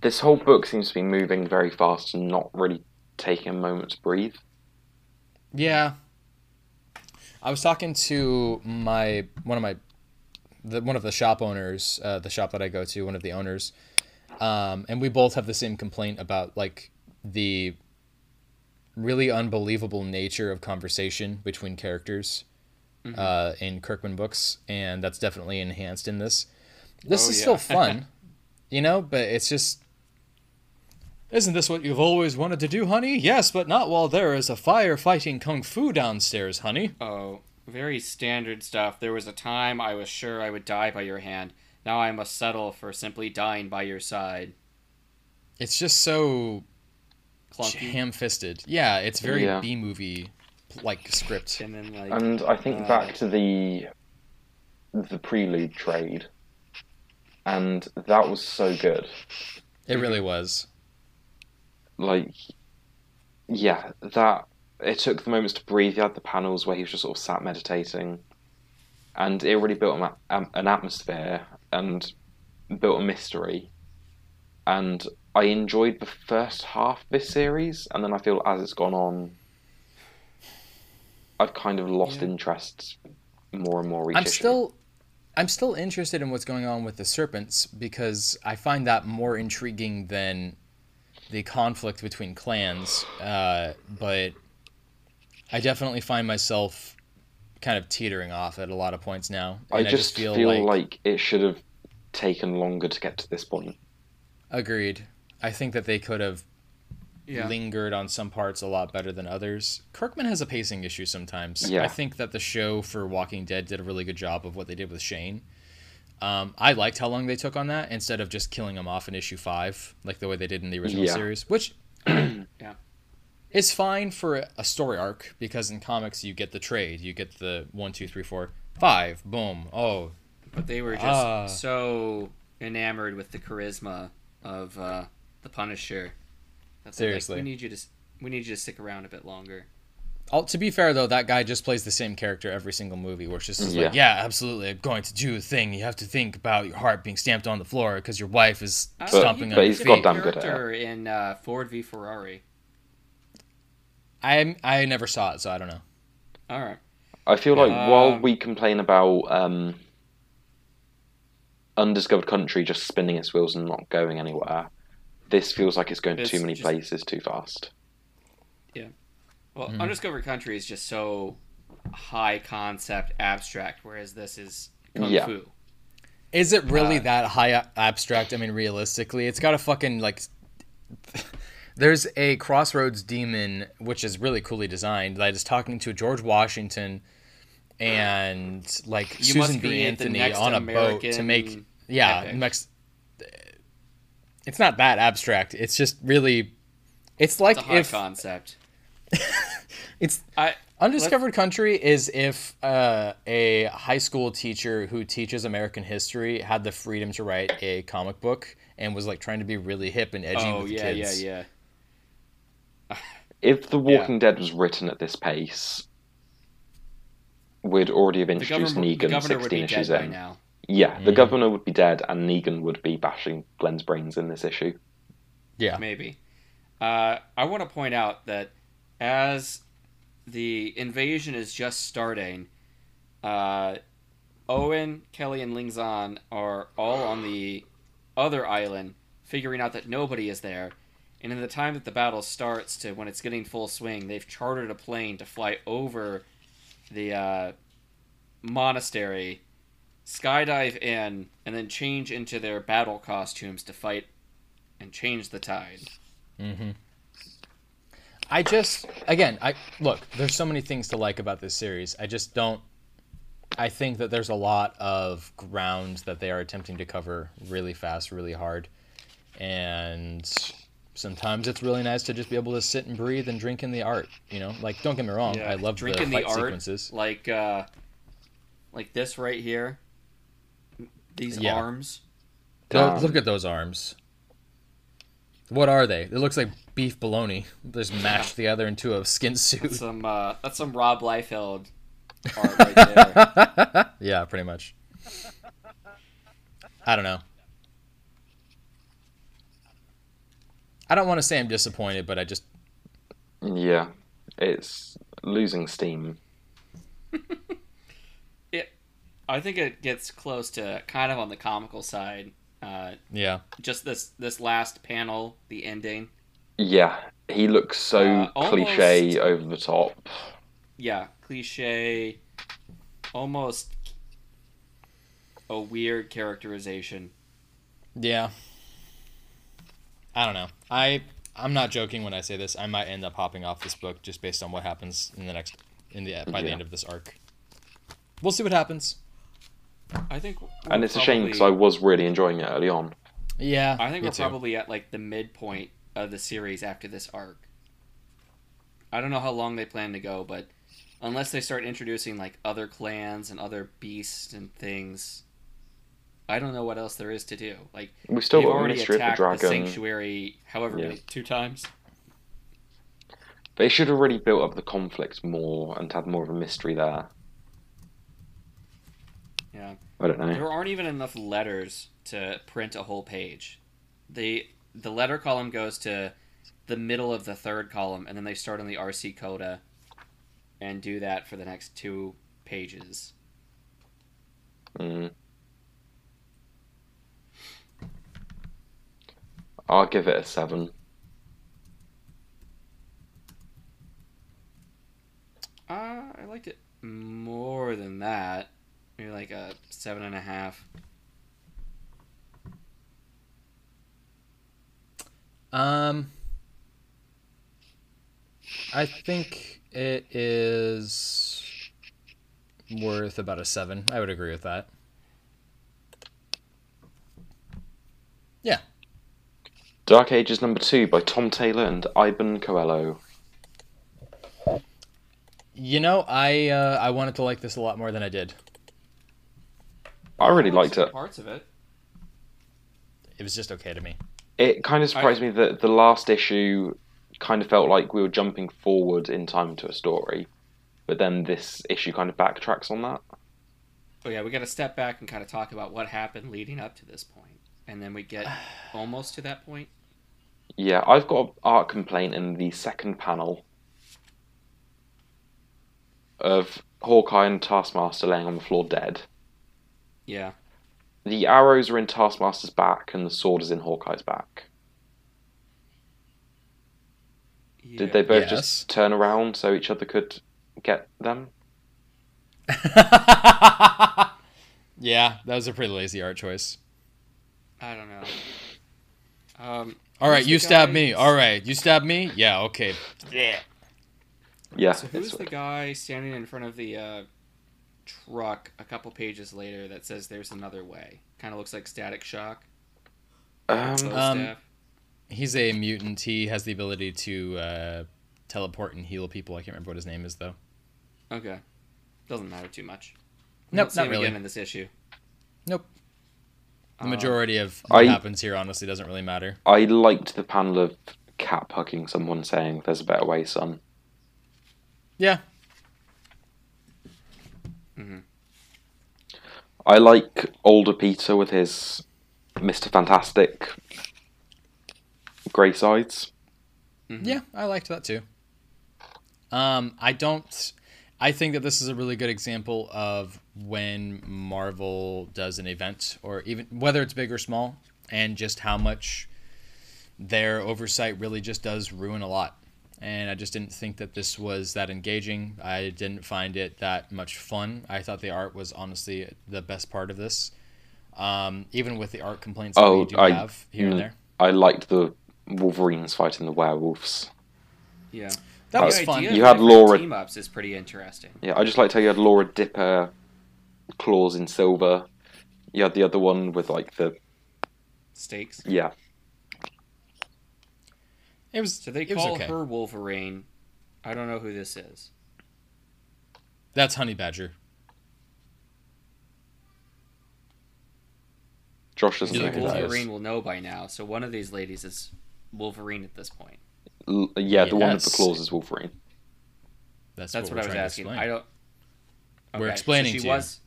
[SPEAKER 1] This whole book seems to be moving very fast and not really taking a moment to breathe.
[SPEAKER 2] Yeah. I was talking to my one of my the one of the shop owners, uh, the shop that I go to, one of the owners, um, and we both have the same complaint about like the really unbelievable nature of conversation between characters
[SPEAKER 3] Mhm.
[SPEAKER 2] uh, in Kirkman books, and that's definitely enhanced in this. This
[SPEAKER 3] Oh,
[SPEAKER 2] is
[SPEAKER 3] yeah.
[SPEAKER 2] still [laughs] fun, you know, but it's just. Isn't this what you've always wanted to do, honey? Yes, but not while there is a firefighting kung fu downstairs, honey.
[SPEAKER 3] Oh, very standard stuff. There was a time I was sure I would die by your hand. Now I must settle for simply dying by your side.
[SPEAKER 2] It's just so
[SPEAKER 3] Clunky.
[SPEAKER 2] ham-fisted. Yeah, it's very
[SPEAKER 1] Yeah.
[SPEAKER 2] B movie like script.
[SPEAKER 3] And then like
[SPEAKER 1] And I think
[SPEAKER 3] Uh,
[SPEAKER 1] back to the the prelude trade, and that was so good.
[SPEAKER 2] It really was.
[SPEAKER 1] Like, yeah, that it took the moments to breathe. You had the panels where he was just sort of sat meditating, and it really built an, um, an atmosphere and built a mystery. And I enjoyed the first half of this series, and then I feel as it's gone on, I've kind of lost
[SPEAKER 3] Yeah.
[SPEAKER 1] interest more and more. Each
[SPEAKER 2] I'm
[SPEAKER 1] issue.
[SPEAKER 2] still I'm still interested in what's going on with the serpents because I find that more intriguing than the conflict between clans. Uh, but I definitely find myself kind of teetering off at a lot of points now.
[SPEAKER 1] I
[SPEAKER 2] And
[SPEAKER 1] just, feel, like... it should have taken longer to get to this point.
[SPEAKER 2] agreed. I think that they could have
[SPEAKER 3] yeah.
[SPEAKER 2] lingered on some parts a lot better than others. Kirkman has a pacing issue sometimes.
[SPEAKER 1] Yeah.
[SPEAKER 2] I think that the show for Walking Dead did a really good job of what they did with Shane. Um, I liked how long they took on that instead of just killing him off in issue five, like the way they did in the original
[SPEAKER 1] Yeah.
[SPEAKER 2] series, which [clears throat]
[SPEAKER 3] Yeah.
[SPEAKER 2] is fine for a story arc because in comics you get the trade, you get the one, two, three, four, five, boom. Oh,
[SPEAKER 3] But they were just
[SPEAKER 2] Ah.
[SPEAKER 3] so enamored with the charisma of uh, the Punisher. That's like,
[SPEAKER 2] Seriously.
[SPEAKER 3] we need you to we need you to stick around a bit longer.
[SPEAKER 2] Oh, to be fair though, that guy just plays the same character every single movie, where it's just
[SPEAKER 1] Yeah.
[SPEAKER 2] like, yeah, absolutely, I'm going to do a thing. You have to think about your heart being stamped on the floor because your wife is
[SPEAKER 3] Uh,
[SPEAKER 2] stomping
[SPEAKER 1] but
[SPEAKER 2] on your
[SPEAKER 1] he's
[SPEAKER 2] feet.
[SPEAKER 1] goddamn good at
[SPEAKER 3] character in uh, Ford v Ferrari.
[SPEAKER 2] I I never saw it, so I don't know.
[SPEAKER 3] All right.
[SPEAKER 1] I feel like
[SPEAKER 3] Um,
[SPEAKER 1] while we complain about um, undiscovered country just spinning its wheels and not going anywhere, this feels like it's going to
[SPEAKER 3] It's
[SPEAKER 1] too many
[SPEAKER 3] just-
[SPEAKER 1] places too fast.
[SPEAKER 3] Well,
[SPEAKER 2] Mhm.
[SPEAKER 3] Undiscovered Country is just so high concept, abstract, whereas this is kung
[SPEAKER 1] Yeah.
[SPEAKER 3] fu.
[SPEAKER 2] Is it really
[SPEAKER 3] Uh,
[SPEAKER 2] that high a- abstract? I mean, realistically, it's got a fucking like. [laughs] There's a crossroads demon which is really coolly designed that is talking to George Washington and like
[SPEAKER 3] You must
[SPEAKER 2] Susan B. Anthony on a boat to make yeah
[SPEAKER 3] epic.
[SPEAKER 2] Mex- It's not that abstract. It's just really. It's like
[SPEAKER 3] It's a high
[SPEAKER 2] if
[SPEAKER 3] concept.
[SPEAKER 2] It's
[SPEAKER 3] I
[SPEAKER 2] Undiscovered Country is if uh, a high school teacher who teaches American history had the freedom to write a comic book and was like trying to be really hip and edgy
[SPEAKER 3] oh
[SPEAKER 2] with
[SPEAKER 3] yeah,
[SPEAKER 2] kids.
[SPEAKER 3] yeah, yeah.
[SPEAKER 1] If The Walking Dead was written at this pace, we'd already have introduced
[SPEAKER 3] the
[SPEAKER 1] Negan
[SPEAKER 3] governor would
[SPEAKER 1] 16
[SPEAKER 3] be
[SPEAKER 1] issues
[SPEAKER 3] dead by
[SPEAKER 1] in.
[SPEAKER 3] now.
[SPEAKER 1] Yeah, the
[SPEAKER 2] Mhm.
[SPEAKER 1] governor would be dead, and Negan would be bashing Glenn's brains in this issue.
[SPEAKER 2] Yeah.
[SPEAKER 3] Maybe. Uh, I want to point out that as the invasion is just starting, uh, Owen, Kelly, and Ling Zan are all on the other island, figuring out that nobody is there. And in the time that the battle starts to when it's getting full swing, they've chartered a plane to fly over the uh, monastery, skydive in, and then change into their battle costumes to fight and change the tide.
[SPEAKER 2] Mm-hmm. I just, again, I look. There's so many things to like about this series. I just don't. I think that there's a lot of ground that they are attempting to cover really fast, really hard, and sometimes it's really nice to just be able to sit and breathe and drink in the art. You know, like don't get me wrong,
[SPEAKER 3] Yeah,
[SPEAKER 2] I love
[SPEAKER 3] drink
[SPEAKER 2] the
[SPEAKER 3] in
[SPEAKER 2] fight
[SPEAKER 3] the art,
[SPEAKER 2] sequences.
[SPEAKER 3] like uh, like this right here. These
[SPEAKER 2] Yeah.
[SPEAKER 3] arms.
[SPEAKER 2] Look- Look at those arms. What are they? It looks like beef bologna, just mashed together into a skin suit.
[SPEAKER 3] That's some uh, that's some Rob Liefeld [laughs] art right there.
[SPEAKER 2] yeah, pretty much. I don't know. I don't want to say I'm disappointed, but I just
[SPEAKER 1] Yeah, it's losing steam. [laughs]
[SPEAKER 3] it, I think it gets close to kind of on the comical side. Uh,
[SPEAKER 2] yeah.
[SPEAKER 3] just this this last panel, the ending.
[SPEAKER 1] Yeah, he looks so
[SPEAKER 3] Uh, almost-
[SPEAKER 1] cliche over the top.
[SPEAKER 3] Yeah, cliche, almost a weird characterization.
[SPEAKER 2] Yeah. I don't know. I I'm not joking when I say this. I might end up hopping off this book just based on what happens in the next in the by the end of this arc. We'll see what happens.
[SPEAKER 3] I think, we're
[SPEAKER 1] And it's a shame because I was really enjoying it early on.
[SPEAKER 2] Yeah.
[SPEAKER 3] I think
[SPEAKER 2] me
[SPEAKER 3] we're
[SPEAKER 2] too.
[SPEAKER 3] probably at like the midpoint of the series after this arc. I don't know how long they plan to go, but unless they start introducing like other clans and other beasts and things, I don't know what else there is to do. Like
[SPEAKER 1] We still
[SPEAKER 3] they've
[SPEAKER 1] got
[SPEAKER 3] already
[SPEAKER 1] Mystery of the
[SPEAKER 3] attacked the, sanctuary, however
[SPEAKER 1] Yeah.
[SPEAKER 3] many two times.
[SPEAKER 1] They should have really built up the conflict more and had more of a mystery there.
[SPEAKER 3] Yeah.
[SPEAKER 1] I don't know.
[SPEAKER 3] There aren't even enough letters to print a whole page. The the letter column goes to the middle of the third column, and then they start on the RC coda and do that for the next two pages.
[SPEAKER 1] Mm. I'll give it a seven.
[SPEAKER 3] Uh, I liked it more than that. Maybe like a seven and a half.
[SPEAKER 2] Um, I think it is worth about a seven. I would agree with that. Yeah.
[SPEAKER 1] Dark Ages number two by Tom Taylor and Iban Coello.
[SPEAKER 2] You know, I uh, I wanted to like this a lot more than I did.
[SPEAKER 1] I really
[SPEAKER 3] liked
[SPEAKER 1] liked it.
[SPEAKER 3] Parts of it.
[SPEAKER 2] It was just okay to me.
[SPEAKER 1] It kind of surprised me that the last issue kind of felt like we were jumping forward in time to a story, but then this issue kind of backtracks on that.
[SPEAKER 3] Oh yeah, we got to step back and kind of talk about what happened leading up to this point, and then we get [sighs] almost to that point.
[SPEAKER 1] Yeah, I've got an art complaint in the second panel of Hawkeye and Taskmaster laying on the floor dead.
[SPEAKER 3] Yeah.
[SPEAKER 1] The arrows are in Taskmaster's back and the sword is in Hawkeye's back.
[SPEAKER 3] yeah.
[SPEAKER 1] Did they both
[SPEAKER 2] Yes.
[SPEAKER 1] just turn around so each other could get them? [laughs]
[SPEAKER 2] yeah, that was a pretty lazy art choice.
[SPEAKER 3] I don't know. Um,
[SPEAKER 2] All right, you
[SPEAKER 3] the
[SPEAKER 2] stab me. All right, you stab me. Yeah, okay. Yeah.
[SPEAKER 1] Yeah.
[SPEAKER 3] so who's the guy standing in front of the uh, truck a couple pages later that says "There's another way"? Kind of looks like Static Shock.
[SPEAKER 1] um,
[SPEAKER 2] Um. He's a mutant. He has the ability to uh, teleport and heal people. I can't remember what his name is though.
[SPEAKER 3] Okay, doesn't matter too much. We
[SPEAKER 2] Nope,
[SPEAKER 3] don't see
[SPEAKER 2] not
[SPEAKER 3] him
[SPEAKER 2] really.
[SPEAKER 3] Again in this issue.
[SPEAKER 2] Nope. The
[SPEAKER 3] Uh,
[SPEAKER 2] majority of what
[SPEAKER 1] I-
[SPEAKER 2] happens here honestly doesn't really matter.
[SPEAKER 1] I liked the panel of Cap hugging someone saying, "There's a better way, son."
[SPEAKER 2] Yeah,
[SPEAKER 1] I like older Peter with his Mister Fantastic grey sides.
[SPEAKER 2] Yeah, I liked that too. Um, I don't. I think that this is a really good example of when Marvel does an event, or even whether it's big or small, and just how much their oversight really just does ruin a lot. And I just didn't think that this was that engaging. I didn't find it that much fun. I thought the art was honestly the best part of this. Um, even with the art complaints that
[SPEAKER 1] Oh,
[SPEAKER 2] we do
[SPEAKER 1] I-
[SPEAKER 2] have here
[SPEAKER 1] mm.
[SPEAKER 2] and there.
[SPEAKER 1] I liked the Wolverines fighting the werewolves.
[SPEAKER 3] Yeah.
[SPEAKER 2] That
[SPEAKER 1] Oh,
[SPEAKER 2] was fun.
[SPEAKER 1] You had Laura-
[SPEAKER 3] team ups is pretty interesting.
[SPEAKER 1] Yeah, I just liked how you had Laura Dipper claws in silver. You had the other one with like the
[SPEAKER 3] Stakes.
[SPEAKER 1] yeah.
[SPEAKER 2] It was.
[SPEAKER 3] So they
[SPEAKER 2] it
[SPEAKER 3] call
[SPEAKER 2] okay.
[SPEAKER 3] her Wolverine. I don't know who this is.
[SPEAKER 2] That's Honey Badger.
[SPEAKER 1] Josh doesn't
[SPEAKER 2] You
[SPEAKER 1] know
[SPEAKER 2] look
[SPEAKER 1] who
[SPEAKER 2] at
[SPEAKER 1] that
[SPEAKER 3] Wolverine
[SPEAKER 1] is.
[SPEAKER 3] will know by now. So one of these ladies is Wolverine at this point.
[SPEAKER 1] L- yeah, the one with the claws is Wolverine.
[SPEAKER 2] That's,
[SPEAKER 3] That's what,
[SPEAKER 2] we're
[SPEAKER 3] I was asking. I don't.
[SPEAKER 2] We're explaining
[SPEAKER 3] so
[SPEAKER 2] to
[SPEAKER 3] she
[SPEAKER 2] you.
[SPEAKER 3] was.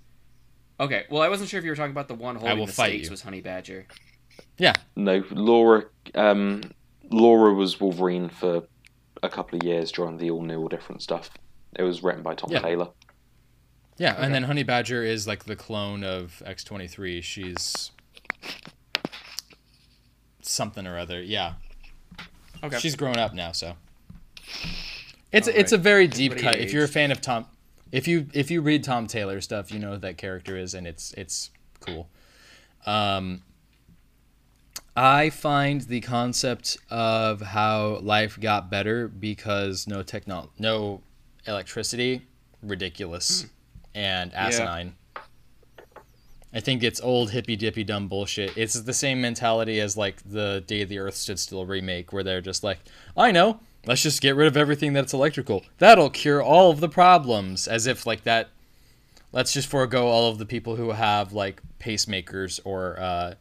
[SPEAKER 3] Okay, well, I wasn't sure if you were talking about the one holding the
[SPEAKER 2] fight
[SPEAKER 3] stakes
[SPEAKER 2] you.
[SPEAKER 3] was Honey Badger. Yeah.
[SPEAKER 1] No, Laura. Um, Laura was Wolverine for a couple of years during the all new, all different stuff. It was written by Tom
[SPEAKER 2] Yeah.
[SPEAKER 1] Taylor.
[SPEAKER 2] Yeah,
[SPEAKER 3] Okay.
[SPEAKER 2] and then Honey Badger is like the clone of X twenty three. She's something or other. Yeah,
[SPEAKER 3] Okay.
[SPEAKER 2] she's grown up now, so it's
[SPEAKER 3] All
[SPEAKER 2] it's a very deep
[SPEAKER 3] Everybody
[SPEAKER 2] cut. If you're a fan of Tom, if you if you read Tom Taylor stuff, you know who that character is, and it's it's cool. Um, I find the concept of how life got better because no techno no electricity ridiculous and asinine. I think it's old hippy dippy dumb bullshit. It's the same mentality as like the Day the Earth Stood Still remake, where they're just like, I know, let's just get rid of everything that's electrical. That'll cure all of the problems. As if like that, let's just forego all of the people who have like pacemakers or, uh,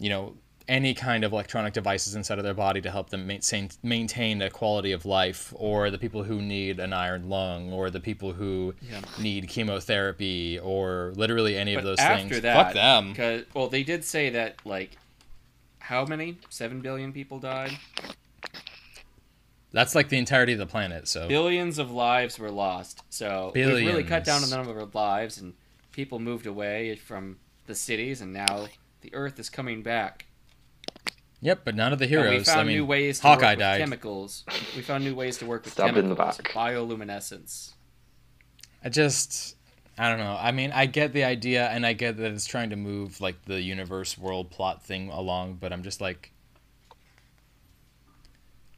[SPEAKER 2] you know, any kind of electronic devices inside of their body to help them maintain maintain a quality of life, or the people who need an iron lung, or the people who
[SPEAKER 3] Yeah.
[SPEAKER 2] need chemotherapy, or literally any of those
[SPEAKER 3] after
[SPEAKER 2] things.
[SPEAKER 3] that,
[SPEAKER 2] Fuck them.
[SPEAKER 3] Well, they did say that like, how many? Seven billion people died.
[SPEAKER 2] That's like the entirety of the planet. So
[SPEAKER 3] Billions of lives were lost. So we've really cut down on the number of lives, and people moved away from the cities, and now the Earth is coming back.
[SPEAKER 2] Yep, but none of the
[SPEAKER 3] And
[SPEAKER 2] heroes.
[SPEAKER 3] we found
[SPEAKER 2] I mean,
[SPEAKER 3] new ways to
[SPEAKER 2] Hawkeye
[SPEAKER 3] work with
[SPEAKER 2] died.
[SPEAKER 3] chemicals. We found new ways to work with
[SPEAKER 1] Stabbed in the
[SPEAKER 3] chemicals,
[SPEAKER 1] back.
[SPEAKER 3] bioluminescence.
[SPEAKER 2] I just I don't know. I mean, I get the idea and I get that it's trying to move like the universe world plot thing along, but I'm just like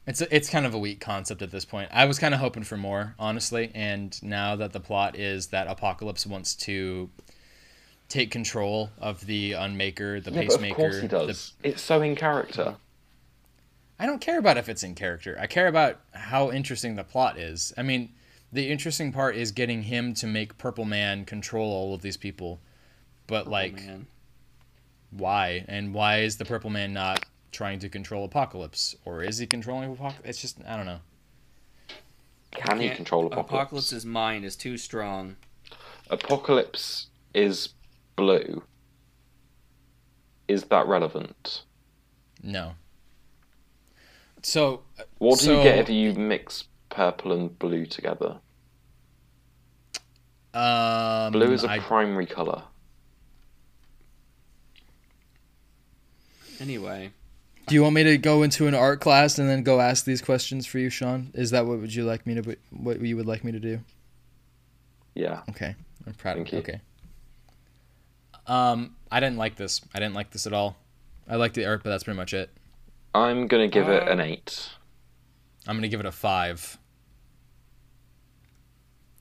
[SPEAKER 2] it's a, it's kind of a weak concept at this point. I was kind of hoping for more, honestly, and now that the plot is that Apocalypse wants to take control of the Unmaker, the
[SPEAKER 1] yeah, but of
[SPEAKER 2] pacemaker,
[SPEAKER 1] course he
[SPEAKER 2] the
[SPEAKER 1] does. It's so in character.
[SPEAKER 2] I don't care about if it's in character. I care about how interesting the plot is. I mean, the interesting part is getting him to make Purple Man control all of these people. But like,
[SPEAKER 3] oh, man.
[SPEAKER 2] why? And why is the Purple Man not trying to control Apocalypse? Or is he controlling Apocalypse? It's just I don't know.
[SPEAKER 1] Can he control Apocalypse?
[SPEAKER 3] Apocalypse's mind is too strong.
[SPEAKER 1] Apocalypse is blue. Is that relevant?
[SPEAKER 2] No. So
[SPEAKER 1] What do
[SPEAKER 2] So-
[SPEAKER 1] you get if you mix purple and blue together?
[SPEAKER 2] um,
[SPEAKER 1] Blue is a
[SPEAKER 2] I-
[SPEAKER 1] primary color.
[SPEAKER 3] Anyway,
[SPEAKER 2] Do you want me to go into an art class and then go ask these questions for you, Sean? Is that what would you like me to what you would like me to do?
[SPEAKER 1] Yeah.
[SPEAKER 2] Okay, I'm proud
[SPEAKER 1] Thank
[SPEAKER 2] of
[SPEAKER 1] you.
[SPEAKER 2] Okay. Um, I didn't like this. I didn't like this at all. I liked the art, but that's pretty much it.
[SPEAKER 1] I'm gonna give it
[SPEAKER 3] Uh,
[SPEAKER 1] an eight.
[SPEAKER 2] I'm gonna give it a five.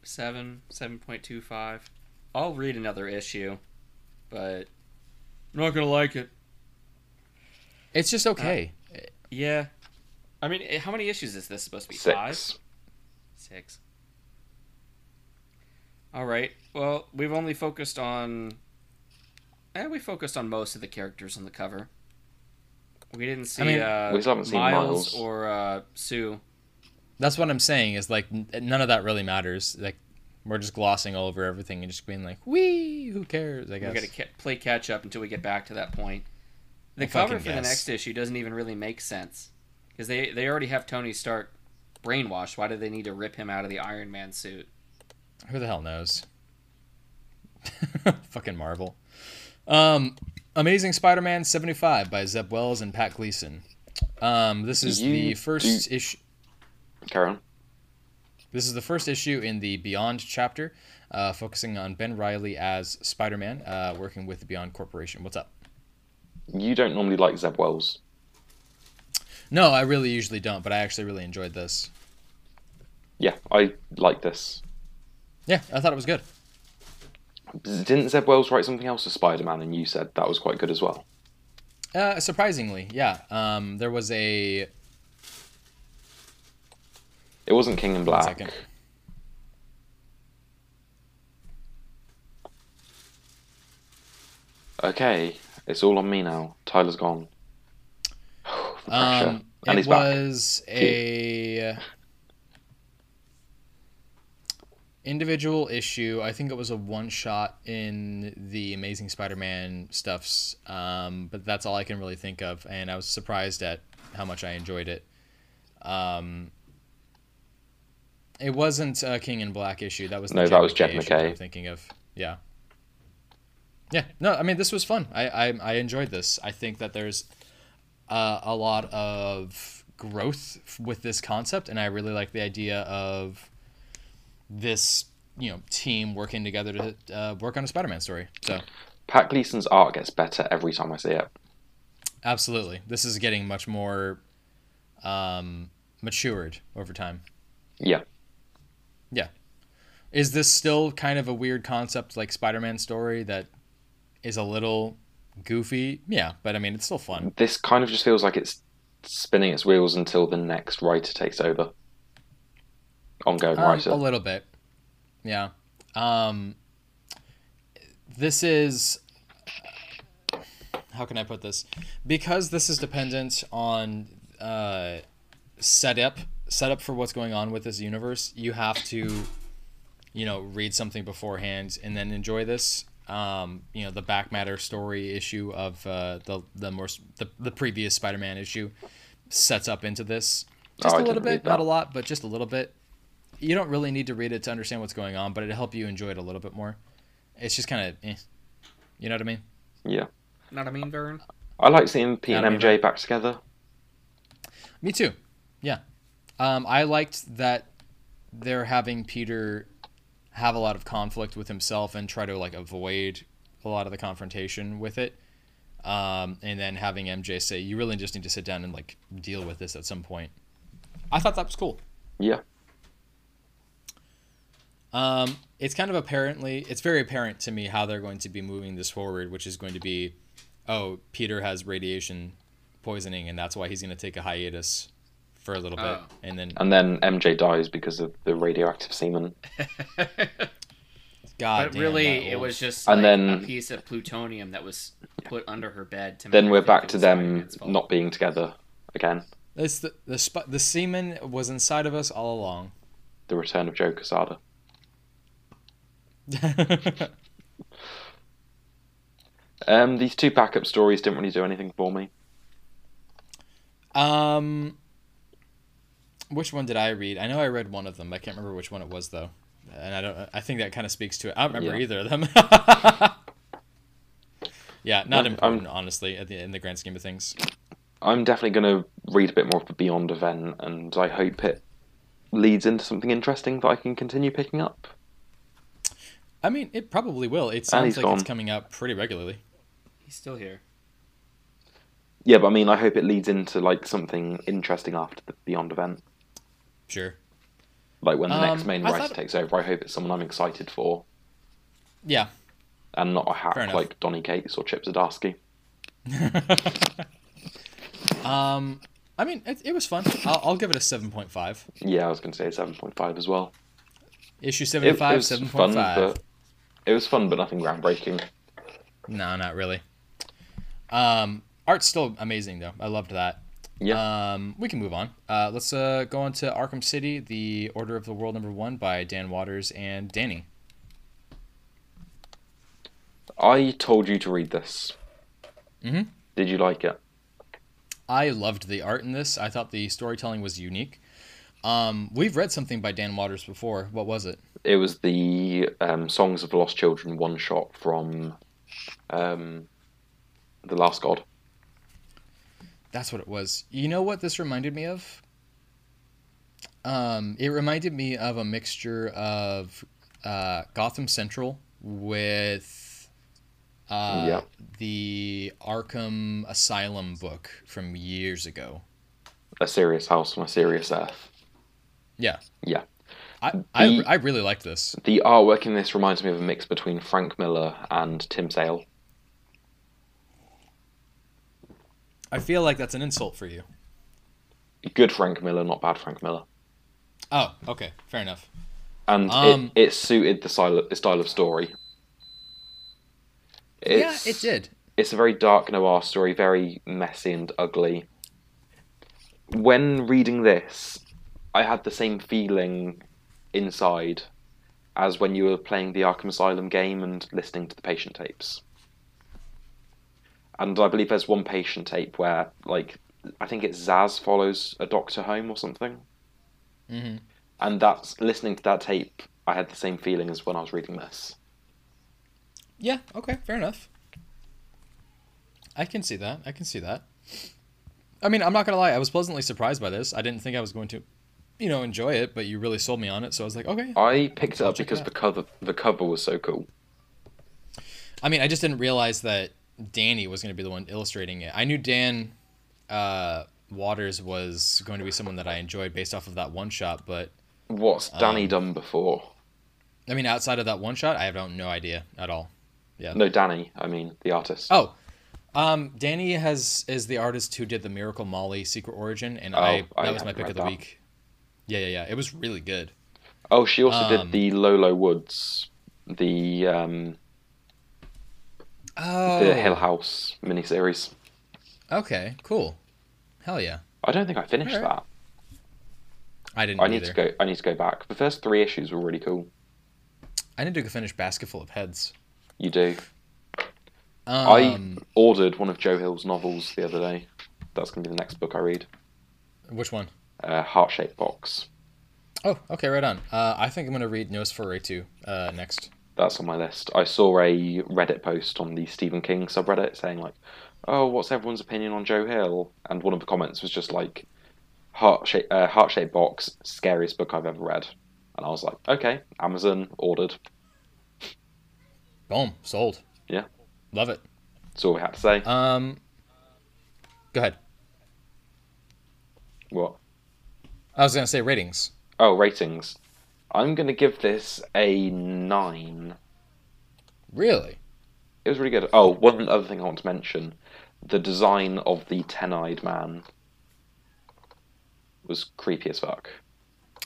[SPEAKER 3] seven, seven point two five. I'll read another issue, but I'm not gonna like it.
[SPEAKER 2] It's just okay.
[SPEAKER 3] Yeah, I mean, eh, how many issues is this supposed to be?
[SPEAKER 1] Six.
[SPEAKER 3] Five, six. All right. Well, we've only focused on. Eh, we focused on most of the characters on the cover. We didn't see
[SPEAKER 2] mean-
[SPEAKER 3] uh,
[SPEAKER 1] We still haven't seen
[SPEAKER 3] Miles,
[SPEAKER 1] Miles.
[SPEAKER 3] or uh, Sue.
[SPEAKER 2] That's what I'm saying. Is like n- none of that really matters. Like we're just glossing all over everything and just being like, "Wee, who cares?" I guess
[SPEAKER 3] We
[SPEAKER 2] guess.
[SPEAKER 3] got to ca- play catch up until we get back to that point. The
[SPEAKER 2] If I
[SPEAKER 3] cover
[SPEAKER 2] can
[SPEAKER 3] for the next issue doesn't even really make sense because they they already have Tony Stark brainwashed. Why do they need to rip him out of the Iron Man suit?
[SPEAKER 2] Who the hell knows? [laughs] Fucking Marvel. Um, Amazing Spider-Man 75 by Zeb Wells and Pat Gleason. Um, this is
[SPEAKER 1] You
[SPEAKER 2] the first
[SPEAKER 1] do-
[SPEAKER 2] issue.
[SPEAKER 1] On.
[SPEAKER 2] This is the first issue in the Beyond chapter, uh, focusing on Ben Reilly as Spider-Man, uh, working with the Beyond Corporation. What's up?
[SPEAKER 1] You don't normally like Zeb Wells.
[SPEAKER 3] No,
[SPEAKER 2] I really usually don't, but I actually really enjoyed this.
[SPEAKER 1] Yeah, I like this.
[SPEAKER 2] Yeah, I thought it was good.
[SPEAKER 1] Didn't Zeb Wells write something else for Spider Man and you said that was quite good as well?
[SPEAKER 2] Uh, surprisingly, yeah. Um, there was a
[SPEAKER 1] It wasn't King in Black.
[SPEAKER 2] second.
[SPEAKER 1] Okay, it's all on me now. Tyler's gone. [sighs] The pressure.
[SPEAKER 2] Um,
[SPEAKER 1] and
[SPEAKER 2] it
[SPEAKER 1] he's back.
[SPEAKER 2] was a individual issue. I think it was a one shot in the Amazing Spider-Man stuffs, um, but that's all I can really think of. And I was surprised at how much I enjoyed it. Um, it wasn't a King in Black issue. That was the
[SPEAKER 1] No, that was Jed
[SPEAKER 2] issue
[SPEAKER 1] MacKay.
[SPEAKER 2] I'm thinking of. Yeah. Yeah. No, I mean this was fun. I I, I enjoyed this. I think that there's uh, a lot of growth with this concept, and I really like the idea of this you know team working together to uh, work on a Spider-Man story. So
[SPEAKER 1] Pat Gleason's art gets better every time I see it.
[SPEAKER 2] absolutely, this is getting much more um, matured over time.
[SPEAKER 1] Yeah. Yeah.
[SPEAKER 2] Is this still kind of a weird concept like Spider-Man story that is a little goofy? Yeah, but I mean it's still fun.
[SPEAKER 1] This kind of just feels like it's spinning its wheels until the next writer takes over. Ongoing
[SPEAKER 2] Um,
[SPEAKER 1] writer.
[SPEAKER 2] a little bit. Yeah. Um, this is. How can I put this? Because this is dependent on uh, setup, setup for what's going on with this universe. You have to, you know, read something beforehand and then enjoy this. Um, you know, the back matter story issue of uh, the the more the, the previous Spider-Man issue sets up into this just
[SPEAKER 1] Oh,
[SPEAKER 2] a little bit, not a lot, but just a little bit you don't really need to read it to understand what's going on, but it'll help you enjoy it a little bit more. It's just kind of, eh. you know what I mean?
[SPEAKER 1] yeah.
[SPEAKER 3] Not a mean Vern.
[SPEAKER 1] I like seeing
[SPEAKER 2] P
[SPEAKER 1] and
[SPEAKER 2] me
[SPEAKER 1] MJ back together.
[SPEAKER 2] Me too. Yeah, um, I liked that they're having Peter have a lot of conflict with himself and try to like avoid a lot of the confrontation with it, um, and then having MJ say, "You really just need to sit down and like deal with this at some point." I thought that was cool.
[SPEAKER 1] Yeah.
[SPEAKER 2] Um, it's kind of apparently, it's very apparent to me how they're going to be moving this forward, which is going to be, oh, Peter has radiation poisoning, and that's why he's going to take a hiatus for a little bit,
[SPEAKER 3] Oh.
[SPEAKER 2] and then
[SPEAKER 1] And then MJ dies because of the radioactive semen. [laughs]
[SPEAKER 2] God,
[SPEAKER 3] but
[SPEAKER 2] damn,
[SPEAKER 3] really,
[SPEAKER 2] that
[SPEAKER 3] it was just
[SPEAKER 1] And
[SPEAKER 3] like
[SPEAKER 1] then-
[SPEAKER 3] a piece of plutonium that was put under her bed to.
[SPEAKER 1] Then we're back to them not being together again.
[SPEAKER 2] It's the the sp- the semen was inside of us all along.
[SPEAKER 1] The return of Joe Quesada. [laughs] Um, these two backup stories didn't really do anything for me.
[SPEAKER 2] um, which one did I read? I know I read one of them. I can't remember which one it was though, and I don't. I think that kind of speaks to it. I don't remember
[SPEAKER 1] Yeah.
[SPEAKER 2] either of them. [laughs] yeah, not
[SPEAKER 1] I'm-
[SPEAKER 2] important, honestly, at the, in the grand scheme of things.
[SPEAKER 1] I'm definitely going to read a bit more of the Beyond event, and I hope it leads into something interesting that I can continue picking up.
[SPEAKER 2] I mean, it probably will. It sounds like it's
[SPEAKER 1] gone.
[SPEAKER 2] coming out pretty regularly.
[SPEAKER 3] He's still here.
[SPEAKER 1] Yeah, but I mean, I hope it leads into like something interesting after the Beyond event.
[SPEAKER 2] Sure.
[SPEAKER 1] Like when the next
[SPEAKER 2] Um,
[SPEAKER 1] main
[SPEAKER 2] I
[SPEAKER 1] writer
[SPEAKER 2] thought-
[SPEAKER 1] takes over, I hope it's someone I'm excited for,
[SPEAKER 2] Yeah.
[SPEAKER 1] and not a hack like Donny Cates or Chip Zdarsky. [laughs]
[SPEAKER 2] um, I mean, it, it was fun. I'll, I'll give it a seven point five.
[SPEAKER 1] Yeah, I was going to say seven point five as well.
[SPEAKER 2] Issue
[SPEAKER 1] It,
[SPEAKER 2] seventy
[SPEAKER 1] it was fun, but it was fun, but nothing groundbreaking.
[SPEAKER 2] No, not really. Um, Art's still amazing though. I loved that.
[SPEAKER 1] Yeah.
[SPEAKER 2] Um, we can move on. Uh, let's uh, go on to Arkham City, The Order of the World number one by Dan Watters and Dani.
[SPEAKER 1] I told you to read this.
[SPEAKER 2] Mhm.
[SPEAKER 1] Did you like it?
[SPEAKER 2] I loved the art in this. I thought the storytelling was unique. Um, we've read something by Dan Watters before. What was it?
[SPEAKER 1] It was the um, Songs of Lost Children one shot from um, The Last God.
[SPEAKER 2] That's what it was. You know what this reminded me of? Um, it reminded me of a mixture of uh, Gotham Central with uh,
[SPEAKER 1] Yeah.
[SPEAKER 2] the Arkham Asylum book from years ago.
[SPEAKER 1] A Serious House on a Serious Earth.
[SPEAKER 2] Yeah.
[SPEAKER 1] Yeah.
[SPEAKER 2] I, I,
[SPEAKER 1] The-
[SPEAKER 2] I really like this.
[SPEAKER 1] The artwork in this reminds me of a mix between Frank Miller and Tim Sale.
[SPEAKER 2] I feel like that's an insult for you.
[SPEAKER 1] Good Frank Miller, not bad Frank Miller.
[SPEAKER 2] Oh, okay. Fair enough.
[SPEAKER 1] And
[SPEAKER 2] Um,
[SPEAKER 1] it, it suited the style, the style of story. It's,
[SPEAKER 2] yeah, it did.
[SPEAKER 1] It's a very dark noir story, very messy and ugly. When reading this, I had the same feeling inside as when you were playing the Arkham Asylum game and listening to the patient tapes. And I believe there's one patient tape where, like, I think it's Zsasz follows a doctor home or something.
[SPEAKER 2] hmm
[SPEAKER 1] And that's listening to that tape, I had the same feeling as when I was reading this.
[SPEAKER 2] Yeah, okay, fair enough. I can see that. I can see that. I mean, I'm not gonna lie. I was pleasantly surprised by this. I didn't think I was going to, you know, enjoy it, but you really sold me on it. So I was like, okay.
[SPEAKER 1] I picked it up
[SPEAKER 2] check it
[SPEAKER 1] because the cover the cover was so cool.
[SPEAKER 2] I mean, I just didn't realize that Dani was going to be the one illustrating it. I knew Dan uh, Watters was going to be someone that I enjoyed based off of that one shot, but
[SPEAKER 1] What's Dani
[SPEAKER 2] Um,
[SPEAKER 1] done before?
[SPEAKER 2] I mean, outside of that one shot, I have no, no idea at all. Yeah.
[SPEAKER 1] No, Dani. I mean the artist.
[SPEAKER 2] Oh, um, Dani has is the artist who did the Miracle Molly Secret Origin, and
[SPEAKER 1] Oh,
[SPEAKER 2] I
[SPEAKER 1] I
[SPEAKER 2] that was my pick of the
[SPEAKER 1] that.
[SPEAKER 2] week. Yeah, yeah, yeah. It was really good.
[SPEAKER 1] Oh, she also
[SPEAKER 2] Um,
[SPEAKER 1] did the Low, Low Woods, the um,
[SPEAKER 2] Oh,
[SPEAKER 1] the Hill House miniseries.
[SPEAKER 2] Okay, cool. Hell yeah.
[SPEAKER 1] I don't think I finished
[SPEAKER 2] Alright.
[SPEAKER 1] that.
[SPEAKER 2] I didn't
[SPEAKER 1] I need
[SPEAKER 2] either.
[SPEAKER 1] to go. I need to go back. The first three issues were really cool.
[SPEAKER 2] I need to go finish Basketful of Heads.
[SPEAKER 1] You do.
[SPEAKER 2] Um,
[SPEAKER 1] I ordered one of Joe Hill's novels the other day. That's gonna be the next book I read.
[SPEAKER 2] which one?
[SPEAKER 1] Uh, Heart shaped box.
[SPEAKER 2] Oh, okay, right on. Uh, I think I'm gonna read Nosferatu uh, next.
[SPEAKER 1] That's on my list. I saw a Reddit post on the Stephen King subreddit saying like, "Oh, what's everyone's opinion on Joe Hill?" And one of the comments was just like, "Heart shape, uh, heart shaped box, scariest book I've ever read." And I was like, "Okay, Amazon ordered."
[SPEAKER 2] Boom, sold.
[SPEAKER 1] Yeah.
[SPEAKER 2] love it.
[SPEAKER 1] That's all we had to say.
[SPEAKER 2] Um, go ahead.
[SPEAKER 1] what?
[SPEAKER 2] I was gonna say ratings.
[SPEAKER 1] Oh, ratings. I'm gonna give this a nine.
[SPEAKER 2] Really?
[SPEAKER 1] It was really good. Oh, one other thing I want to mention: the design of the ten-eyed man was creepy as fuck.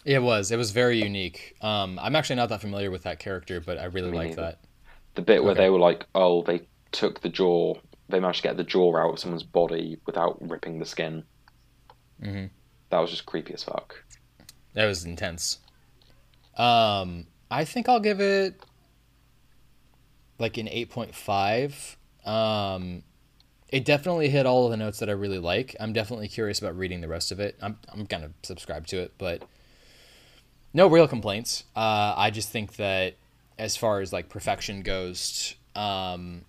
[SPEAKER 2] It was. It was very unique. Um, I'm actually not that familiar with that character, but I really like that.
[SPEAKER 1] The bit where
[SPEAKER 2] Okay.
[SPEAKER 1] they were like, oh, they took the jaw, they managed to get the jaw out of someone's body without ripping the skin.
[SPEAKER 2] hmm
[SPEAKER 1] That was just creepy as fuck.
[SPEAKER 2] That was intense. Um, I think I'll give it like an 8.5. Um, it definitely hit all of the notes that I really like. I'm definitely curious about reading the rest of it. I'm I'm gonna subscribe to it, but no real complaints. Uh, I just think that as far as like perfection goes, um,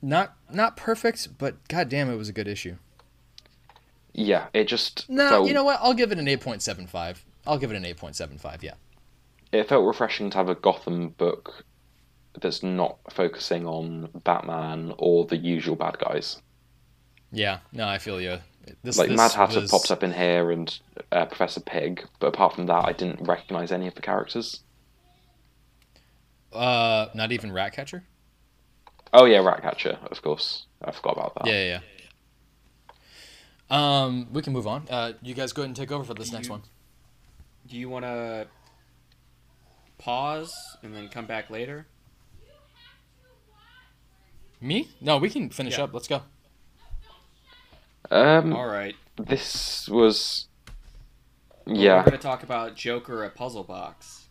[SPEAKER 2] not not perfect, but goddamn, it was a good issue.
[SPEAKER 1] Yeah, it just
[SPEAKER 2] No,
[SPEAKER 1] felt,
[SPEAKER 2] you know what? I'll give it an 8.75. I'll give it an 8.75. Yeah.
[SPEAKER 1] it felt refreshing to have a Gotham book that's not focusing on Batman or the usual bad guys.
[SPEAKER 2] Yeah, no, I feel you. This,
[SPEAKER 1] like
[SPEAKER 2] this
[SPEAKER 1] Mad Hatter
[SPEAKER 2] was-
[SPEAKER 1] pops up in here and uh, Professor Pig, but apart from that, I didn't recognize any of the characters.
[SPEAKER 2] Uh, not even Ratcatcher.
[SPEAKER 1] Oh yeah, Ratcatcher, of course. I forgot about that.
[SPEAKER 2] Yeah, yeah, yeah. Um, we can move on. Uh, you guys go ahead and take over for this
[SPEAKER 3] Do
[SPEAKER 2] next
[SPEAKER 3] you-
[SPEAKER 2] one.
[SPEAKER 3] Do you want to pause and then come back later?
[SPEAKER 2] Me? No, we can finish
[SPEAKER 3] Yeah.
[SPEAKER 2] up. Let's go.
[SPEAKER 1] Um,
[SPEAKER 3] All right.
[SPEAKER 1] this was. Yeah.
[SPEAKER 3] We're going to talk about Joker: A Puzzle Box.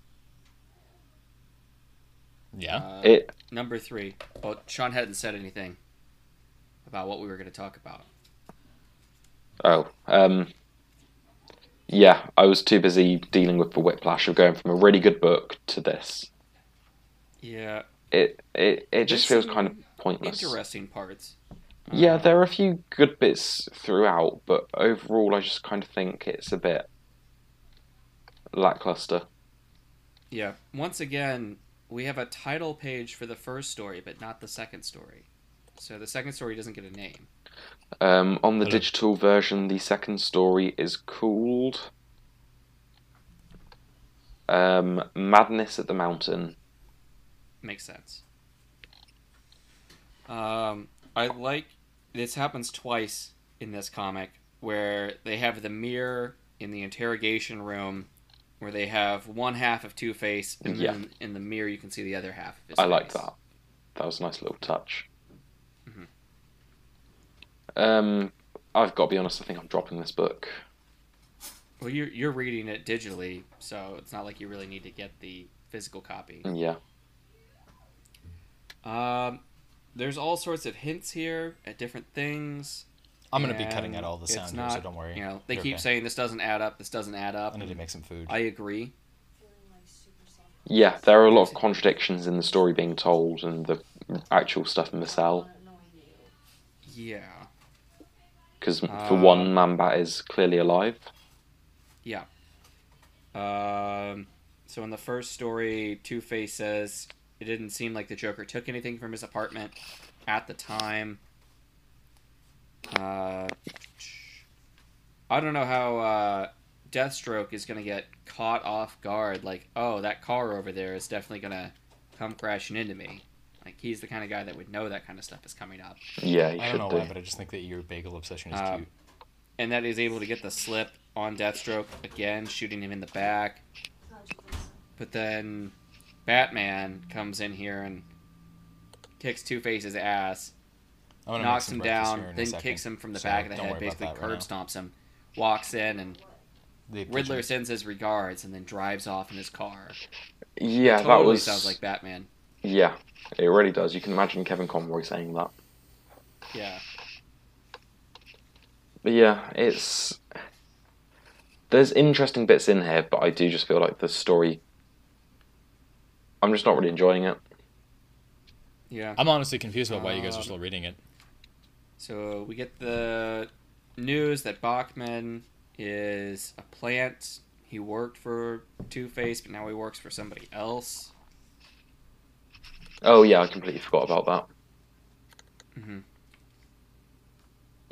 [SPEAKER 2] Yeah.
[SPEAKER 3] Uh,
[SPEAKER 1] it.
[SPEAKER 3] number three. Well, Sean hadn't said anything about what we were going to talk about.
[SPEAKER 1] Oh, um, yeah. I was too busy dealing with the whiplash of going from a really good book to this.
[SPEAKER 3] Yeah.
[SPEAKER 1] It it it just
[SPEAKER 3] There's
[SPEAKER 1] feels kind of pointless.
[SPEAKER 3] Interesting parts.
[SPEAKER 1] Yeah,
[SPEAKER 3] Uh,
[SPEAKER 1] there are a few good bits throughout, but overall, I just kind of think it's a bit lackluster.
[SPEAKER 3] Yeah. Once again, we have a title page for the first story, but not the second story. So the second story doesn't get a name.
[SPEAKER 1] Um, on the
[SPEAKER 2] Hello.
[SPEAKER 1] digital version, the second story is called um, "Madness at the Mountain."
[SPEAKER 3] Makes sense. Um, I like this happens twice in this comic where they have the mirror in the interrogation room where they have one half of Two Face and
[SPEAKER 1] Yeah.
[SPEAKER 3] then in the mirror you can see the other half of his
[SPEAKER 1] I like that. That was a nice little touch. Um, I've got to be honest. I think I'm dropping this book.
[SPEAKER 3] Well, you're you're reading it digitally, so it's not like you really need to get the physical copy.
[SPEAKER 1] Yeah,
[SPEAKER 3] Um, there's all sorts of hints here at different things.
[SPEAKER 2] I'm gonna be cutting out all the
[SPEAKER 3] it's
[SPEAKER 2] sound here,
[SPEAKER 3] not-
[SPEAKER 2] so don't worry.
[SPEAKER 3] You know, they
[SPEAKER 2] You're
[SPEAKER 3] keep
[SPEAKER 2] okay.
[SPEAKER 3] saying this doesn't add up. This doesn't add up.
[SPEAKER 2] I need to make some food.
[SPEAKER 3] I agree.
[SPEAKER 1] yeah. There are a lot of contradictions in the story being told and the actual stuff in the cell.
[SPEAKER 3] Yeah.
[SPEAKER 1] Because for
[SPEAKER 3] Uh,
[SPEAKER 1] one, Manbat is clearly alive.
[SPEAKER 3] Yeah. Um, so in the first story, Two Face says it didn't seem like the Joker took anything from his apartment at the time. Uh, I don't know how uh, Deathstroke is going to get caught off guard. Like, oh, that car over there is definitely going to come crashing into me. Like, he's the kind of guy that would know that kind of stuff is coming up.
[SPEAKER 1] Yeah, he
[SPEAKER 2] I don't know
[SPEAKER 1] do.
[SPEAKER 2] why, but I just think that your bagel obsession is
[SPEAKER 3] Um,
[SPEAKER 2] cute.
[SPEAKER 3] And that he's able to get the slip on Deathstroke again, shooting him in the back. But then Batman comes in here and kicks Two Face's ass,
[SPEAKER 2] I'm gonna make
[SPEAKER 3] knocks him down,
[SPEAKER 2] here in a
[SPEAKER 3] then
[SPEAKER 2] second,
[SPEAKER 3] kicks him from the
[SPEAKER 2] so
[SPEAKER 3] back of the head, basically
[SPEAKER 2] that right
[SPEAKER 3] curb stomps him, walks in, and
[SPEAKER 2] The
[SPEAKER 3] Riddler
[SPEAKER 2] pigeon.
[SPEAKER 3] sends his regards and then drives off in his car.
[SPEAKER 1] Yeah,
[SPEAKER 3] totally
[SPEAKER 1] that was.
[SPEAKER 3] sounds like Batman.
[SPEAKER 1] Yeah, it really does. You can imagine Kevin Conroy saying that.
[SPEAKER 3] Yeah.
[SPEAKER 1] But yeah, it's there's interesting bits in here, but I do just feel like the story. I'm just not really enjoying it.
[SPEAKER 3] Yeah.
[SPEAKER 2] I'm honestly confused about why you guys are
[SPEAKER 3] Um,
[SPEAKER 2] still reading it.
[SPEAKER 3] So we get the news that Bachman is a plant. He worked for Two Face, but now he works for somebody else.
[SPEAKER 1] Oh yeah, I completely forgot about that.
[SPEAKER 3] hmm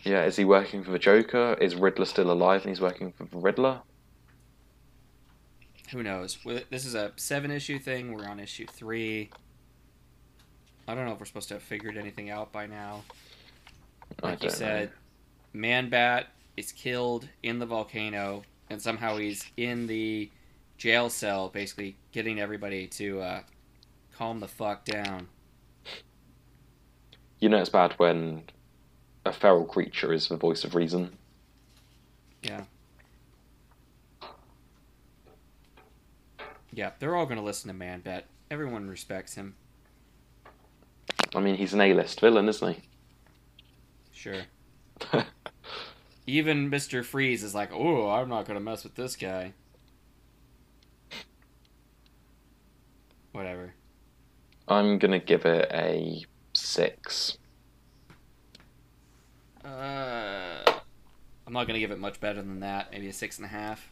[SPEAKER 1] Yeah, is he working for the Joker? Is Riddler still alive and he's working for the Riddler?
[SPEAKER 3] Who knows? This is a seven issue thing. We're on issue three. I don't know if we're supposed to have figured anything out by now. Like you said, Man Bat is killed in the volcano, and somehow he's in the jail cell, basically getting everybody to uh, calm the fuck down.
[SPEAKER 1] You know it's bad when a feral creature is the voice of reason.
[SPEAKER 3] Yeah, Yeah, they're all gonna listen to Man Bat. Everyone respects him.
[SPEAKER 1] I mean, he's an A-list villain, isn't he? Sure. [laughs]
[SPEAKER 3] Even Mister Freeze is like, "Oh, I'm not gonna mess with this guy." Whatever.
[SPEAKER 1] I'm gonna give it a six.
[SPEAKER 3] Uh, I'm not gonna give it much better than that. Maybe a six and a half.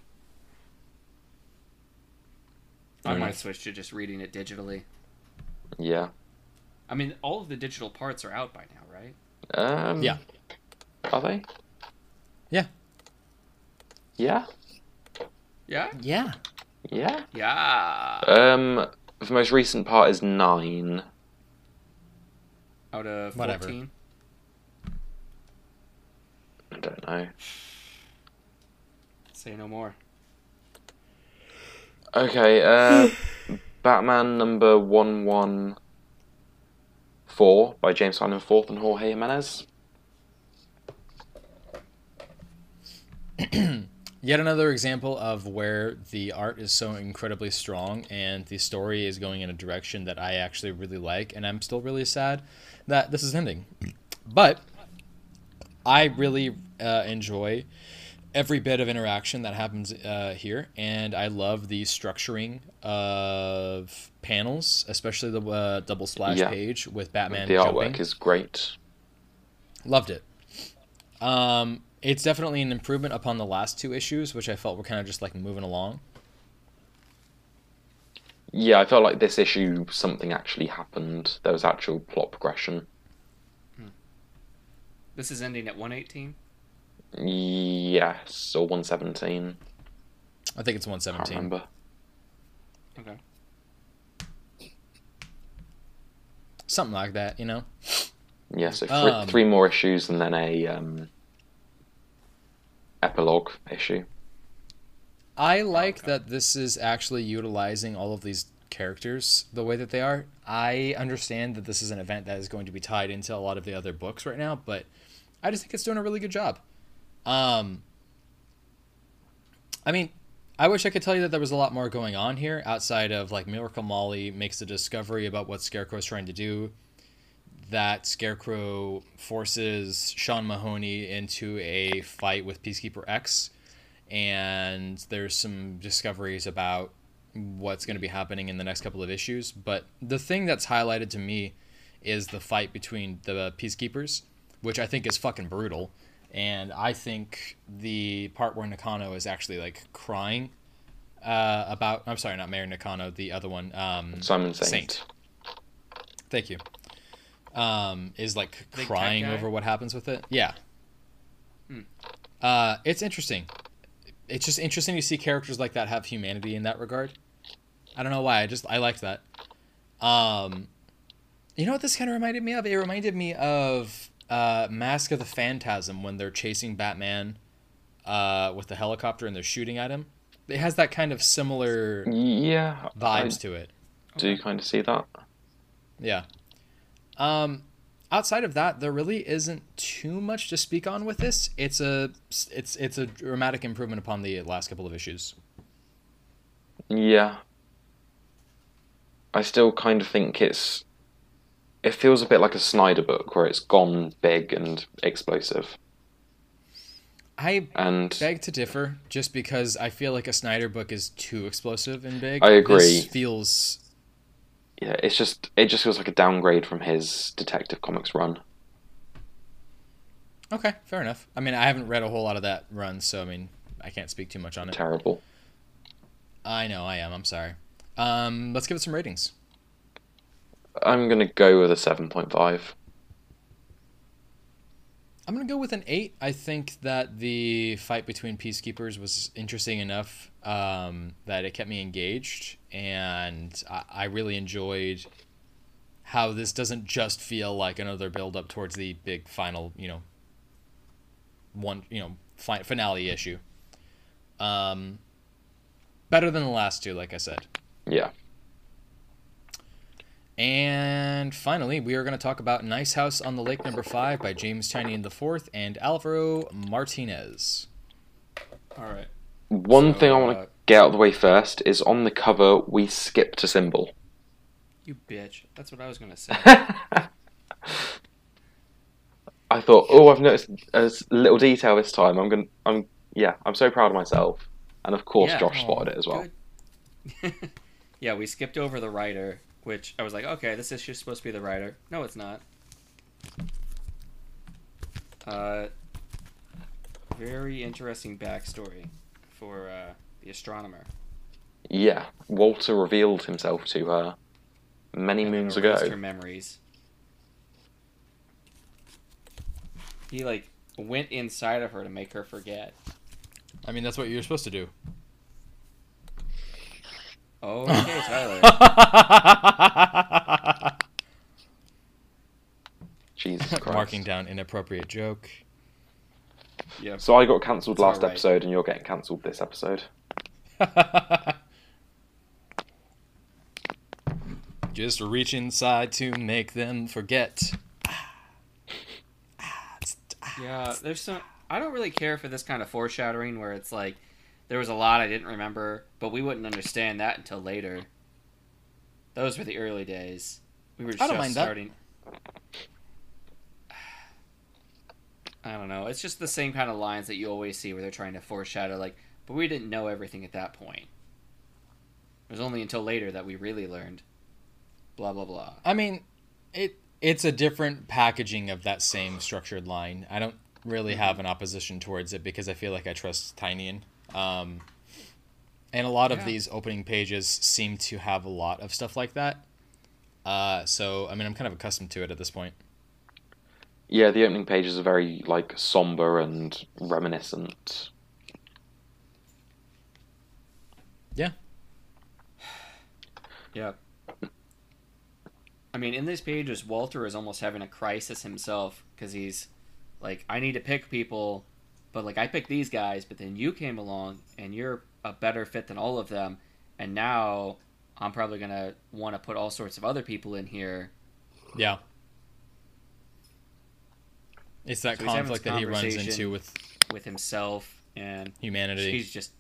[SPEAKER 3] I
[SPEAKER 1] Mm.
[SPEAKER 3] might switch to just reading it digitally.
[SPEAKER 1] Yeah.
[SPEAKER 3] I mean, all of the digital parts are out by now, right?
[SPEAKER 1] Um,
[SPEAKER 2] Yeah.
[SPEAKER 1] Are they?
[SPEAKER 2] Yeah.
[SPEAKER 1] Yeah.
[SPEAKER 3] Yeah.
[SPEAKER 2] Yeah.
[SPEAKER 1] Yeah.
[SPEAKER 3] Yeah.
[SPEAKER 1] Um, the most recent part is nine.
[SPEAKER 3] Out of
[SPEAKER 2] Whatever.
[SPEAKER 3] fourteen.
[SPEAKER 1] I don't know.
[SPEAKER 3] Say no more.
[SPEAKER 1] Okay. Uh, [laughs] Batman number one one four by James Tynion Fourth and Jorge Jimenez. [clears throat]
[SPEAKER 2] yet another example of where the art is so incredibly strong and the story is going in a direction that I actually really like, and I'm still really sad that this is ending. But I really uh, enjoy every bit of interaction that happens uh, here, and I love the structuring of panels, especially the uh, double splash
[SPEAKER 1] Yeah.
[SPEAKER 2] page with Batman.
[SPEAKER 1] the
[SPEAKER 2] jumping.
[SPEAKER 1] artwork is great.
[SPEAKER 2] Loved it. Um, it's definitely an improvement upon the last two issues, which I felt were kind of just like moving along.
[SPEAKER 1] Yeah, I felt like this issue something actually happened. There was actual plot progression.
[SPEAKER 3] This is ending at 118.
[SPEAKER 1] Yes, or one seventeen.
[SPEAKER 2] I think it's
[SPEAKER 1] Can't
[SPEAKER 2] 117.
[SPEAKER 1] remember.
[SPEAKER 3] Okay.
[SPEAKER 2] Something like that, you know?
[SPEAKER 1] Yeah, so three,
[SPEAKER 2] Um,
[SPEAKER 1] three more issues and then a um, epilogue issue.
[SPEAKER 2] I like
[SPEAKER 3] okay.
[SPEAKER 2] that this is actually utilizing all of these characters the way that they are. I understand that this is an event that is going to be tied into a lot of the other books right now, but I just think it's doing a really good job. Um, I mean, I wish I could tell you that there was a lot more going on here outside of like Miracle Molly makes a discovery about what Scarecrow is trying to do. That Scarecrow forces Sean Mahoney into a fight with Peacekeeper X and there's some discoveries about what's going to be happening in the next couple of issues. But the thing that's highlighted to me is the fight between the peacekeepers, which I think is fucking brutal. And I think the part where Nakano is actually like crying uh, about, I'm sorry, not Mayor Nakano, the other one, um,
[SPEAKER 1] Simon Saint.
[SPEAKER 2] Saint. Thank you. Um, is like
[SPEAKER 3] Big
[SPEAKER 2] crying over what happens with it. Yeah.
[SPEAKER 3] Hmm.
[SPEAKER 2] Uh, it's interesting. It's just interesting to see characters like that have humanity in that regard. I don't know why. I just I liked that. Um, you know what this kind of reminded me of? It reminded me of uh, Mask of the Phantasm when they're chasing Batman uh, with the helicopter and they're shooting at him. It has that kind of similar
[SPEAKER 1] Yeah,
[SPEAKER 2] vibes to it.
[SPEAKER 1] Do you kind of see that.
[SPEAKER 2] Yeah. Um, outside of that, there really isn't too much to speak on with this. It's a it's it's a dramatic improvement upon the last couple of issues.
[SPEAKER 1] Yeah. I still kind of think it's. It feels a bit like a Snyder book where it's gone big and explosive.
[SPEAKER 2] I
[SPEAKER 1] And
[SPEAKER 2] beg to differ, just because I feel like a Snyder book is too explosive and big.
[SPEAKER 1] I agree.
[SPEAKER 2] This feels
[SPEAKER 1] yeah, it's just it just feels like a downgrade from his Detective Comics run.
[SPEAKER 2] okay. Fair enough. I mean, I haven't read a whole lot of that run, so I mean, I can't speak too much on it.
[SPEAKER 1] Terrible.
[SPEAKER 2] I know I am. I'm sorry. Um, let's give it some ratings.
[SPEAKER 1] I'm gonna go with a seven point five.
[SPEAKER 2] I'm gonna go with an eight. I think that the fight between peacekeepers was interesting enough um, that it kept me engaged, and I, I really enjoyed how this doesn't just feel like another build up towards the big final, you know, one, you know, fi- finale issue. Um, better than the last two, like I said.
[SPEAKER 1] Yeah.
[SPEAKER 2] And finally, we are going to talk about Nice House on the Lake number 5 by James Tynion IV and Alvaro Martinez.
[SPEAKER 3] All right.
[SPEAKER 1] One
[SPEAKER 3] So,
[SPEAKER 1] thing I want to
[SPEAKER 3] uh,
[SPEAKER 1] get out of the way first is on the cover we skipped a symbol.
[SPEAKER 3] You bitch. That's what I was gonna [laughs] say.
[SPEAKER 1] I thought, oh, I've noticed a little detail this time. I'm gonna, I'm, yeah, I'm so proud of myself. And of course,
[SPEAKER 3] Yeah.
[SPEAKER 1] Josh
[SPEAKER 3] Aw,
[SPEAKER 1] spotted it as well. [laughs]
[SPEAKER 3] Yeah, we skipped over the writer, which I was like, okay, this issue is supposed to be the writer. No, it's not. Uh, very interesting backstory for uh, the astronomer.
[SPEAKER 1] Yeah, Walter revealed himself to her many
[SPEAKER 3] and
[SPEAKER 1] moons ago.
[SPEAKER 3] Her memories. He like went inside of her to make her forget.
[SPEAKER 2] I mean, that's what you're supposed to do.
[SPEAKER 3] Oh, [laughs] okay, Tyler.
[SPEAKER 1] Jesus [laughs] Christ.
[SPEAKER 2] Marking down inappropriate joke.
[SPEAKER 3] yep.
[SPEAKER 1] So I got cancelled last
[SPEAKER 3] alright.
[SPEAKER 1] episode, and you're getting cancelled this episode. [laughs]
[SPEAKER 2] Just reach inside to make them forget.
[SPEAKER 3] Yeah, there's some. I don't really care for this kind of foreshadowing where it's like there was a lot I didn't remember, but we wouldn't understand that until later. Those were the early days. We were
[SPEAKER 2] I don't
[SPEAKER 3] just
[SPEAKER 2] mind that.
[SPEAKER 3] starting. [sighs] I don't know. It's just the same kind of lines that you always see where they're trying to foreshadow, like, but we didn't know everything at that point. It was only until later that we really learned. Blah blah blah.
[SPEAKER 2] I mean, it it's a different packaging of that same structured line. I don't really have an opposition towards it because I feel like I trust Tynion. Um, and a lot of these opening pages seem to have a lot of stuff like that. Uh, so I mean, I'm kind of accustomed to it at this point.
[SPEAKER 1] Yeah, the opening pages are very like somber and reminiscent.
[SPEAKER 3] Yeah. [sighs] yeah. I mean, in these pages, Walter is almost having a crisis himself because he's like, I need to pick people, but like, I picked these guys, but then you came along and you're a better fit than all of them, and now I'm probably gonna want to put all sorts of other people in here.
[SPEAKER 2] Yeah. It's that
[SPEAKER 3] So
[SPEAKER 2] conflict that he runs into with
[SPEAKER 3] with himself, and
[SPEAKER 2] humanity.
[SPEAKER 3] he's just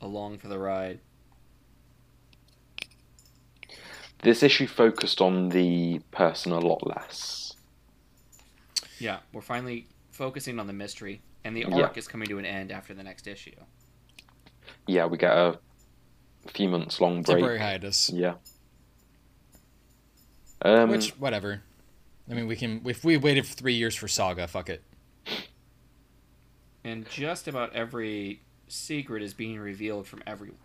[SPEAKER 3] along for the ride.
[SPEAKER 1] This issue focused on the person a lot less.
[SPEAKER 3] Yeah, we're finally focusing on the mystery, and the
[SPEAKER 1] Yeah.
[SPEAKER 3] arc is coming to an end after the next issue.
[SPEAKER 1] Yeah, we get a few months long break.
[SPEAKER 2] Temporary hiatus.
[SPEAKER 1] Yeah. Um,
[SPEAKER 2] Which, whatever. I mean, we can. If we waited three years for Saga, fuck it.
[SPEAKER 3] And just about every secret is being revealed from everyone.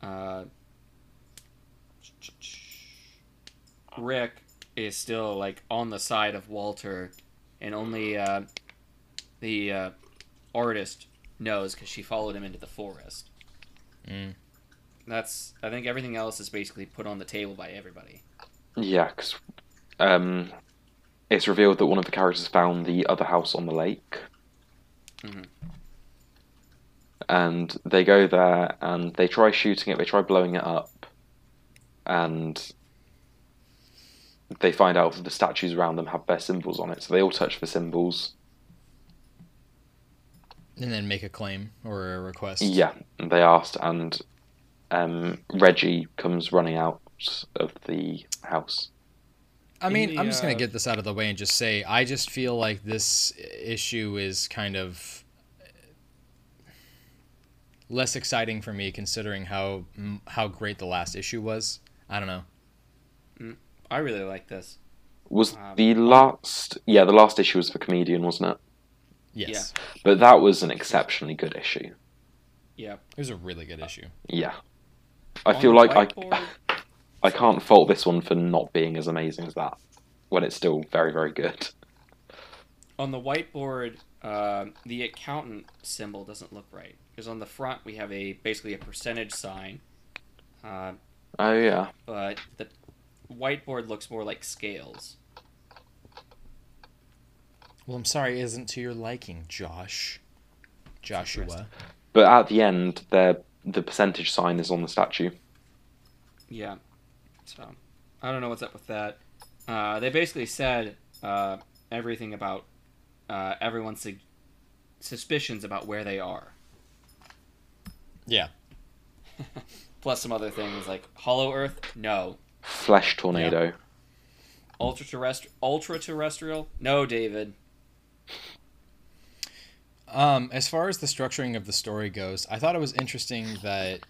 [SPEAKER 3] Uh, Rick is still like on the side of Walter, and only uh, the uh, artist knows because she followed him into the forest.
[SPEAKER 2] Mm.
[SPEAKER 3] That's I think everything else is basically put on the table by everybody.
[SPEAKER 1] yeah, 'cause, um, it's revealed that one of the characters found the other house on the lake.
[SPEAKER 3] Mhm.
[SPEAKER 1] And they go there and they try shooting it, they try blowing it up, and they find out that the statues around them have their symbols on it, so they all touch the symbols.
[SPEAKER 2] And then make a claim or a request.
[SPEAKER 1] Yeah, they asked, and um, Reggie comes running out of the house.
[SPEAKER 2] I mean,
[SPEAKER 3] the,
[SPEAKER 2] I'm just gonna
[SPEAKER 3] uh,
[SPEAKER 2] get this out of the way and just say I just feel like this issue is kind of less exciting for me considering how how great the last issue was. I don't know.
[SPEAKER 3] I really like this.
[SPEAKER 1] Was
[SPEAKER 3] Um,
[SPEAKER 1] the last? Yeah, the last issue was the comedian, wasn't it?
[SPEAKER 2] Yes,
[SPEAKER 1] But that was an exceptionally good issue.
[SPEAKER 3] Yeah.
[SPEAKER 2] it was a really good issue.
[SPEAKER 1] Yeah, I
[SPEAKER 3] On
[SPEAKER 1] feel
[SPEAKER 3] the
[SPEAKER 1] like I [laughs] I can't fault this one for not being as amazing as that when it's still very very good.
[SPEAKER 3] on the whiteboard, uh, the accountant symbol doesn't look right because on the front we have a basically a percentage sign, uh,
[SPEAKER 1] Oh yeah,
[SPEAKER 3] but the whiteboard looks more like scales.
[SPEAKER 2] Well, I'm sorry, it isn't to your liking, Josh. Joshua.
[SPEAKER 3] Interesting.
[SPEAKER 1] but at the end, there the percentage sign is on the statue.
[SPEAKER 3] Yeah, so I don't know what's up with that. Uh, they basically said uh, everything about uh, everyone's su- suspicions about where they are,
[SPEAKER 2] Yeah. [laughs]
[SPEAKER 3] plus some other things like Hollow Earth, no.
[SPEAKER 1] Flesh tornado.
[SPEAKER 3] Ultra terrestrial, ultra terrestrial, no, David.
[SPEAKER 2] Um, as far as the structuring of the story goes, I thought it was interesting that,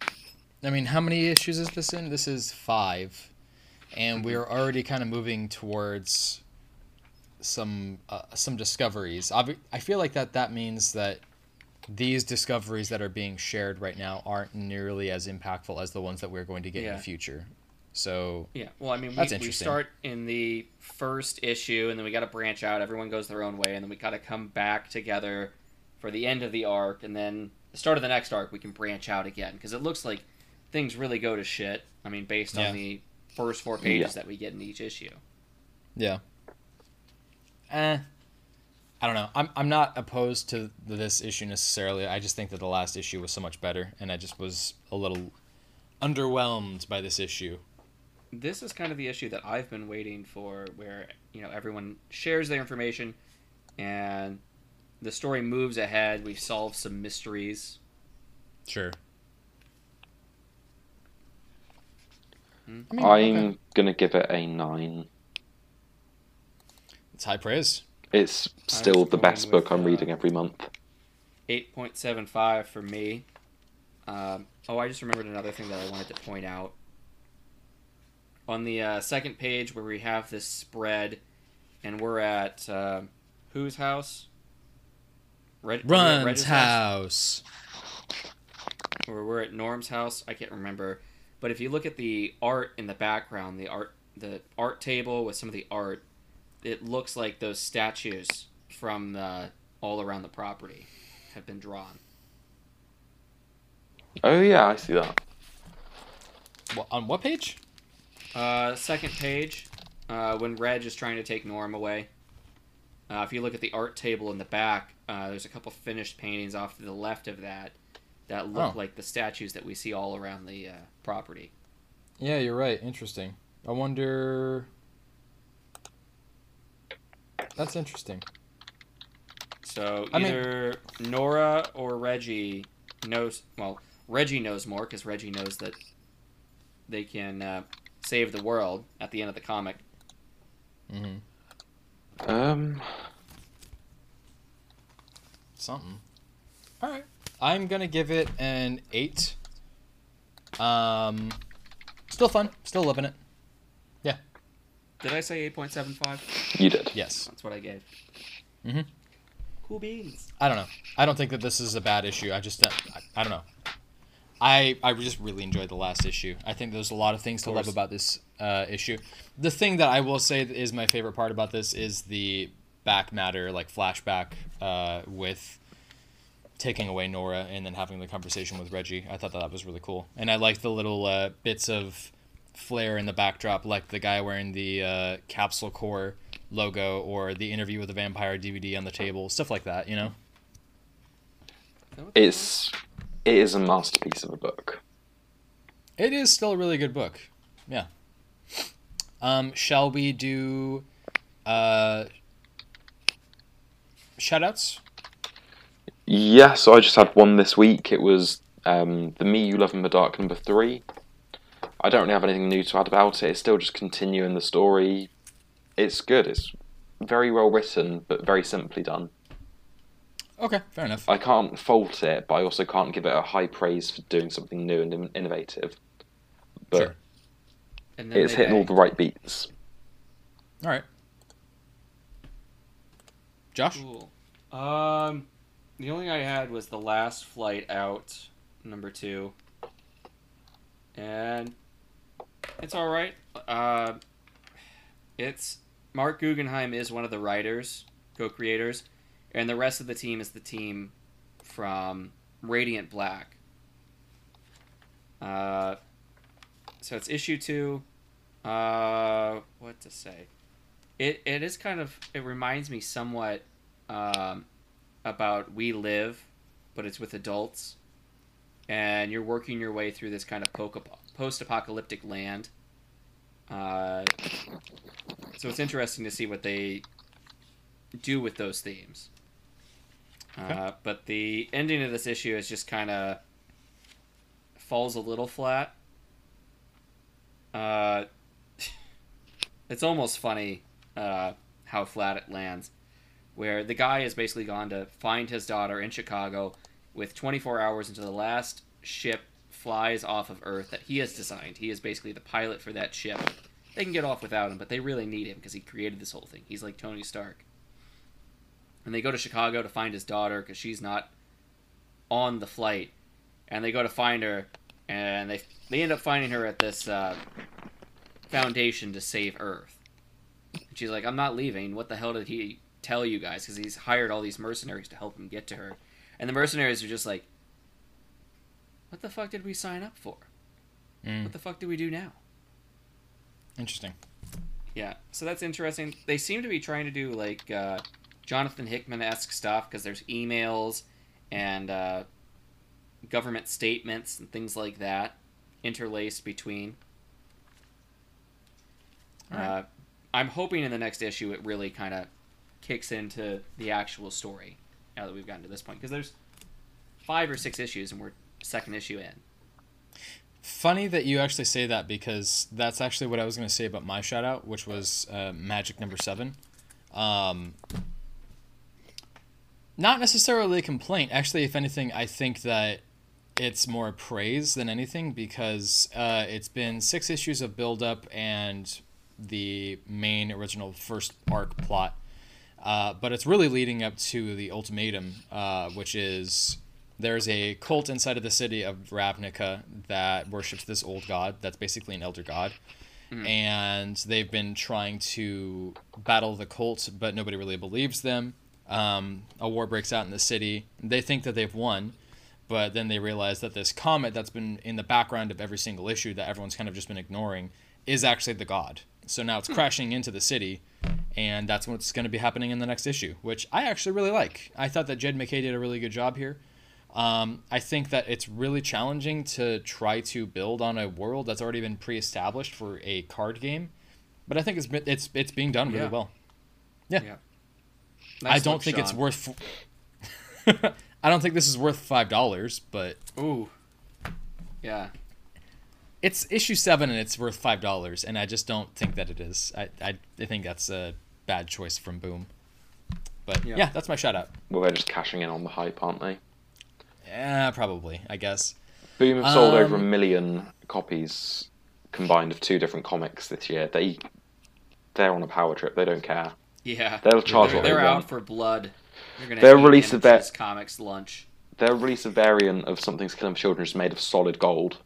[SPEAKER 2] I mean, how many issues is this in? This is five, and we're already kind of moving towards some uh, some discoveries. Obvi- I feel like that that means that these discoveries that are being shared right now aren't nearly as impactful as the ones that we're going to get in the future. So
[SPEAKER 3] Yeah, well, I mean, we,
[SPEAKER 2] That's
[SPEAKER 3] we
[SPEAKER 2] interesting.
[SPEAKER 3] start in the first issue, and then we got to branch out. Everyone goes their own way, and then we got to come back together for the end of the arc, and then the start of the next arc, we can branch out again because it looks like things really go to shit. I mean, based
[SPEAKER 2] Yeah.
[SPEAKER 3] on the first four pages
[SPEAKER 1] Yeah.
[SPEAKER 3] that we get in each issue.
[SPEAKER 2] Yeah. Eh. I don't know. I'm I'm not opposed to this issue necessarily. I just think that the last issue was so much better, and I just was a little underwhelmed by this issue.
[SPEAKER 3] This is kind of the issue that I've been waiting for, where you know everyone shares their information, and the story moves ahead. We solve some mysteries.
[SPEAKER 2] Sure.
[SPEAKER 3] Hmm.
[SPEAKER 2] I mean,
[SPEAKER 1] I'm
[SPEAKER 2] okay.
[SPEAKER 1] gonna give it a nine.
[SPEAKER 2] It's high praise.
[SPEAKER 1] It's still the best book I'm
[SPEAKER 3] uh,
[SPEAKER 1] reading every month.
[SPEAKER 3] 8.75 for me. Um, oh, I just remembered another thing that I wanted to point out. On the uh, second page where we have this spread, and we're at uh, whose house? Red,
[SPEAKER 2] Run's
[SPEAKER 3] Reg's
[SPEAKER 2] house.
[SPEAKER 3] Or we're at Norm's house. I can't remember. But if you look at the art in the background, the art, the art table with some of the art, it looks like those statues from the, all around the property have been drawn.
[SPEAKER 1] Oh yeah, I see that.
[SPEAKER 2] Wha- on what page?
[SPEAKER 3] Uh, second page, uh, when Reg is trying to take Norm away. Uh, if you look at the art table in the back, uh, there's a couple finished paintings off to the left of that that look
[SPEAKER 2] Oh.
[SPEAKER 3] like the statues that we see all around the uh, property.
[SPEAKER 2] Yeah, you're right. Interesting. I wonder. That's interesting.
[SPEAKER 3] So
[SPEAKER 2] I mean-
[SPEAKER 3] either Nora or Reggie knows. Well, Reggie knows more because Reggie knows that they can uh, save the world at the end of the comic.
[SPEAKER 2] hmm
[SPEAKER 1] Um,
[SPEAKER 2] Something. All right. I'm gonna give it an eight. Um, still fun. Still loving it. Yeah.
[SPEAKER 3] Did I say 8.75?
[SPEAKER 1] you did.
[SPEAKER 2] Yes.
[SPEAKER 3] That's what I gave.
[SPEAKER 2] Mhm.
[SPEAKER 3] Cool beans.
[SPEAKER 2] I don't know. I don't think that this is a bad issue. I just, uh, I, I don't know. I I just really enjoyed the last issue. I think there's a lot of things to love about this uh, issue. The thing that I will say is my favorite part about this is the back matter, like flashback uh, with taking away Nora and then having the conversation with Reggie. I thought that, that was really cool, and I like the little uh, bits of flair in the backdrop, like the guy wearing the uh, Capsule Corp logo or the interview with the vampire DVD on the table, stuff like that. You know.
[SPEAKER 3] Is that what that was?
[SPEAKER 1] It's it is a masterpiece of a book.
[SPEAKER 2] It is still a really good book. Yeah. Um, shall we do uh shoutouts?
[SPEAKER 1] Yeah, so I just had one this week. It was um, the Me You Love in the Dark number three. I don't really have anything new to add about it. It's still just continuing the story. It's good. It's very well written, but very simply done.
[SPEAKER 2] Okay, fair enough.
[SPEAKER 1] I can't fault it, but I also can't give it a high praise for doing something new and innovative. But
[SPEAKER 2] Sure.
[SPEAKER 3] And then
[SPEAKER 1] it's
[SPEAKER 3] they
[SPEAKER 1] hitting all the right beats.
[SPEAKER 2] All right. Josh?
[SPEAKER 3] Cool. Um, the only I had was the last flight out, number two, and it's all right. Uh, it's Marc Guggenheim is one of the writers, co-creators, and the rest of the team is the team from Radiant Black. Uh, so it's issue two. Uh, what to say? It it is kind of it reminds me somewhat um, about We Live, but it's with adults, and you're working your way through this kind of post apocalyptic land. Uh, so it's interesting to see what they do with those themes. Uh, but the ending of this issue is just kind of falls a little flat. Uh, [laughs] it's almost funny uh, how flat it lands, where the guy has basically gone to find his daughter in Chicago with 24 hours until the last ship flies off of Earth that he has designed. He is basically the pilot for that ship. They can get off without him, but they really need him because he created this whole thing. He's like Tony Stark. And they go to Chicago to find his daughter because she's not on the flight. And they go to find her, and they they end up finding her at this uh, foundation to save Earth. And she's like, "I'm not leaving. What the hell did he tell you guys? Because he's hired all these mercenaries to help him get to her." And the mercenaries are just like, "What the fuck did we sign up for?
[SPEAKER 2] Mm,
[SPEAKER 3] What the fuck do we do now?"
[SPEAKER 2] interesting.
[SPEAKER 3] Yeah, so that's interesting. They seem to be trying to do like uh, Jonathan Hickman esque stuff because there's emails and uh, government statements and things like that interlaced between.
[SPEAKER 2] Alright.
[SPEAKER 3] Uh, I'm hoping in the next issue it really kind of kicks into the actual story now that we've gotten to this point because there's five or six issues and we're second issue in.
[SPEAKER 2] Funny that you actually say that because that's actually what I was going to say about my shout out, which was uh, Magic number seven. Um, not necessarily a complaint. Actually, if anything, I think that it's more praise than anything because uh, it's been six issues of build up and the main original first arc plot. Uh, but it's really leading up to the ultimatum, uh, which is there's a cult inside of the city of Ravnica that worships this old god that's basically an elder god. And they've been trying to battle the cult, but nobody really believes them. Um, a war breaks out in the city. They think that they've won, but then they realize that this comet that's been in the background of every single issue that everyone's kind of just been ignoring is actually the god. So now it's crashing into the city, and that's what's going to be happening in the next issue, which I actually really like. I thought that Jed MacKay did a really good job here. Um, I think that it's really challenging to try to build on a world that's already been pre-established for a card game, but I think it's it's it's being done really
[SPEAKER 3] Yeah.
[SPEAKER 2] well. Yeah.
[SPEAKER 3] Yeah.
[SPEAKER 2] I don't
[SPEAKER 3] look,
[SPEAKER 2] think it's worth. [laughs] I don't think this is worth five dollars, but
[SPEAKER 3] Ooh. Yeah.
[SPEAKER 2] it's issue seven and it's worth five dollars, and I just don't think that it is. I, I I think that's a bad choice from Boom. But
[SPEAKER 3] Yeah.
[SPEAKER 2] yeah, that's my shout out.
[SPEAKER 1] Well, they're just cashing in on the hype, aren't they?
[SPEAKER 2] Yeah, probably. I guess.
[SPEAKER 1] Boom have sold over a
[SPEAKER 2] Um,
[SPEAKER 1] million copies combined of two different comics this year. They they're on a power trip. They don't care.
[SPEAKER 3] Yeah.
[SPEAKER 1] They'll charge
[SPEAKER 3] They're,
[SPEAKER 1] what they
[SPEAKER 3] they're out
[SPEAKER 1] want.
[SPEAKER 3] for blood. They're gonna
[SPEAKER 1] They'll release a
[SPEAKER 3] Image's
[SPEAKER 1] bet-
[SPEAKER 3] comics lunch.
[SPEAKER 1] They'll release a variant of Something's Killing Children just made of solid gold,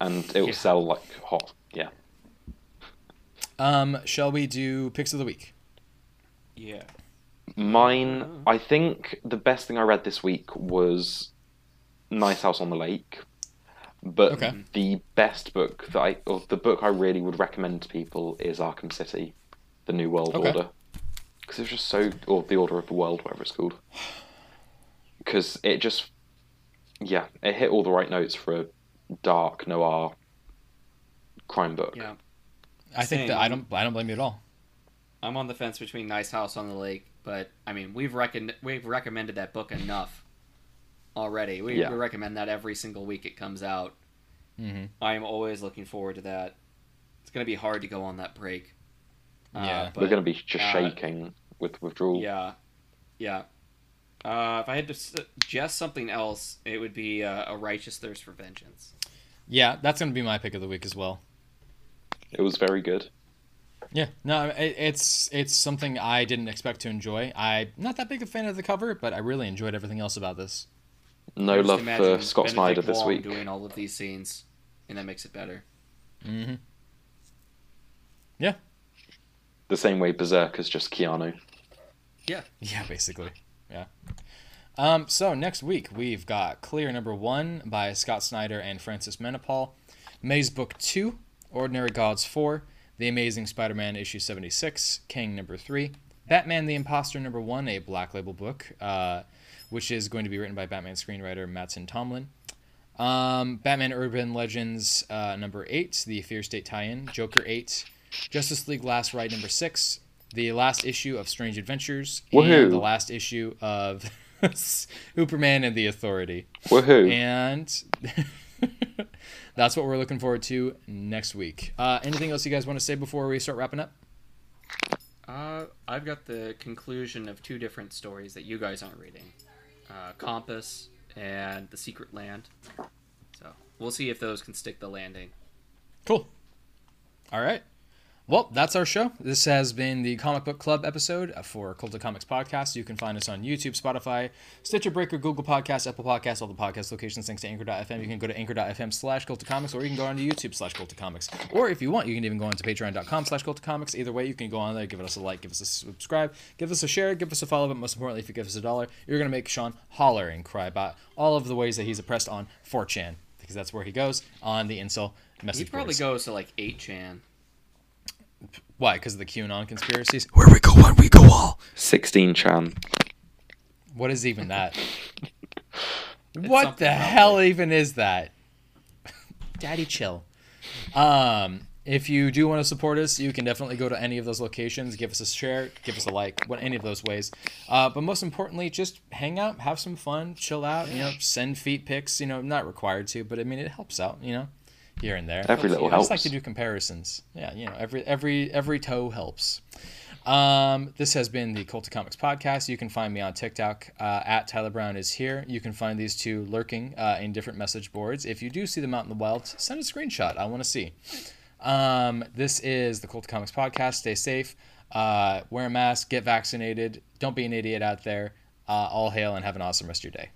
[SPEAKER 1] and it will
[SPEAKER 3] Yeah.
[SPEAKER 1] sell like hot. Yeah.
[SPEAKER 2] Um, shall we do picks of the week?
[SPEAKER 3] Yeah.
[SPEAKER 1] Mine,
[SPEAKER 3] Oh.
[SPEAKER 1] I think the best thing I read this week was Nice House on the Lake. But
[SPEAKER 2] Okay.
[SPEAKER 1] the best book that I, or the book I really would recommend to people is Arkham City, The New World
[SPEAKER 2] Okay.
[SPEAKER 1] Order. Because it was just so, or The Order of the World, whatever it's called. Because it just, yeah, it hit all the right notes for a dark noir crime book.
[SPEAKER 3] Yeah.
[SPEAKER 2] I think that I don't I don't blame you at all.
[SPEAKER 3] I'm on the fence between Nice House on the Lake, but I mean, we've recon- we've recommended that book enough already. We,
[SPEAKER 1] Yeah.
[SPEAKER 3] we recommend that every single week it comes out.
[SPEAKER 2] Mm-hmm.
[SPEAKER 3] I am always looking forward to that. It's going to be hard to go on that break.
[SPEAKER 2] Yeah.
[SPEAKER 3] but,
[SPEAKER 1] We're going to be just
[SPEAKER 3] uh,
[SPEAKER 1] shaking with withdrawal.
[SPEAKER 3] Yeah, yeah. Uh, if I had to suggest something else, it would be uh, a righteous thirst for vengeance.
[SPEAKER 2] Yeah, that's gonna be my pick of the week as well.
[SPEAKER 1] It was very good.
[SPEAKER 2] Yeah, no, it, it's it's something I didn't expect to enjoy. I'm not that big a fan of the cover, but I really enjoyed everything else about this.
[SPEAKER 1] No love for Scott
[SPEAKER 3] Benedict
[SPEAKER 1] Snyder this
[SPEAKER 3] Wong
[SPEAKER 1] week.
[SPEAKER 3] doing all of these scenes, and that makes it better.
[SPEAKER 2] Mm-hmm.
[SPEAKER 1] The same way Berserk is just Keanu.
[SPEAKER 2] Yeah, [laughs] Yeah, basically. Yeah. Um, so next week we've got Clear number one by Scott Snyder and Francis Manapul, Maze Book two, Ordinary Gods four, The Amazing Spider-Man issue seventy six, King number three, Batman the Imposter number one, a Black Label book, uh, which is going to be written by Batman screenwriter Mattson Tomlin. Um, Batman Urban Legends uh, number eight, the Fear State tie-in, Joker eight, Justice League Last Ride number six, the last issue of Strange Adventures,
[SPEAKER 1] Woohoo.
[SPEAKER 2] and the last issue of [laughs] Superman and the Authority.
[SPEAKER 1] Woohoo!
[SPEAKER 2] And [laughs] that's what we're looking forward to next week. Uh, anything else you guys want to say before we start wrapping up?
[SPEAKER 3] Uh, I've got the conclusion of two different stories that you guys aren't reading uh, Compass and The Secret Land. So we'll see if those can stick the landing.
[SPEAKER 2] Cool. All right. Well, that's our show. This has been the Comic Book Club episode for Cult of Comics podcast. You can find us on YouTube, Spotify, Stitcher Breaker, Google Podcasts, Apple Podcasts, all the podcast locations thanks to Anchor.fm. You can go to Anchor.fm slash Cult of Comics, or you can go on to YouTube slash Cult of Comics. Or if you want, you can even go on to Patreon.com slash Cult of Comics. Either way, you can go on there, give us a like, give us a subscribe, give us a share, give us a follow, but most importantly, if you give us a dollar, you're going to make Sean holler and cry about all of the ways that he's oppressed on 4chan, because that's where he goes on the incel
[SPEAKER 3] He probably
[SPEAKER 2] boards.
[SPEAKER 3] goes to like 8chan.
[SPEAKER 2] Why? Because of the QAnon conspiracies? Where we go on, we go all.
[SPEAKER 1] 16 Chan.
[SPEAKER 2] What is even that? [laughs] what the
[SPEAKER 3] probably.
[SPEAKER 2] hell even is that? Daddy, chill. Um. if you do want to support us, you can definitely go to any of those locations, give us a share, give us a like, what any of those ways. Uh, but most importantly, just hang out, have some fun, chill out. You know, send feet pics. You know, not required to, but I mean, it helps out. You know, here and there.
[SPEAKER 1] Every little helps.
[SPEAKER 2] I just like to do comparisons. Yeah, you know, every every every toe helps. Um, this has been the Cult of Comics podcast. You can find me on TikTok uh, at Tyler Brown is here. You can find these two lurking uh, in different message boards. If you do see them out in the wild, send a screenshot. I want to see. Um, this is the Cult of Comics podcast. Stay safe. Uh, wear a mask. Get vaccinated. Don't be an idiot out there. Uh, all hail and have an awesome rest of your day.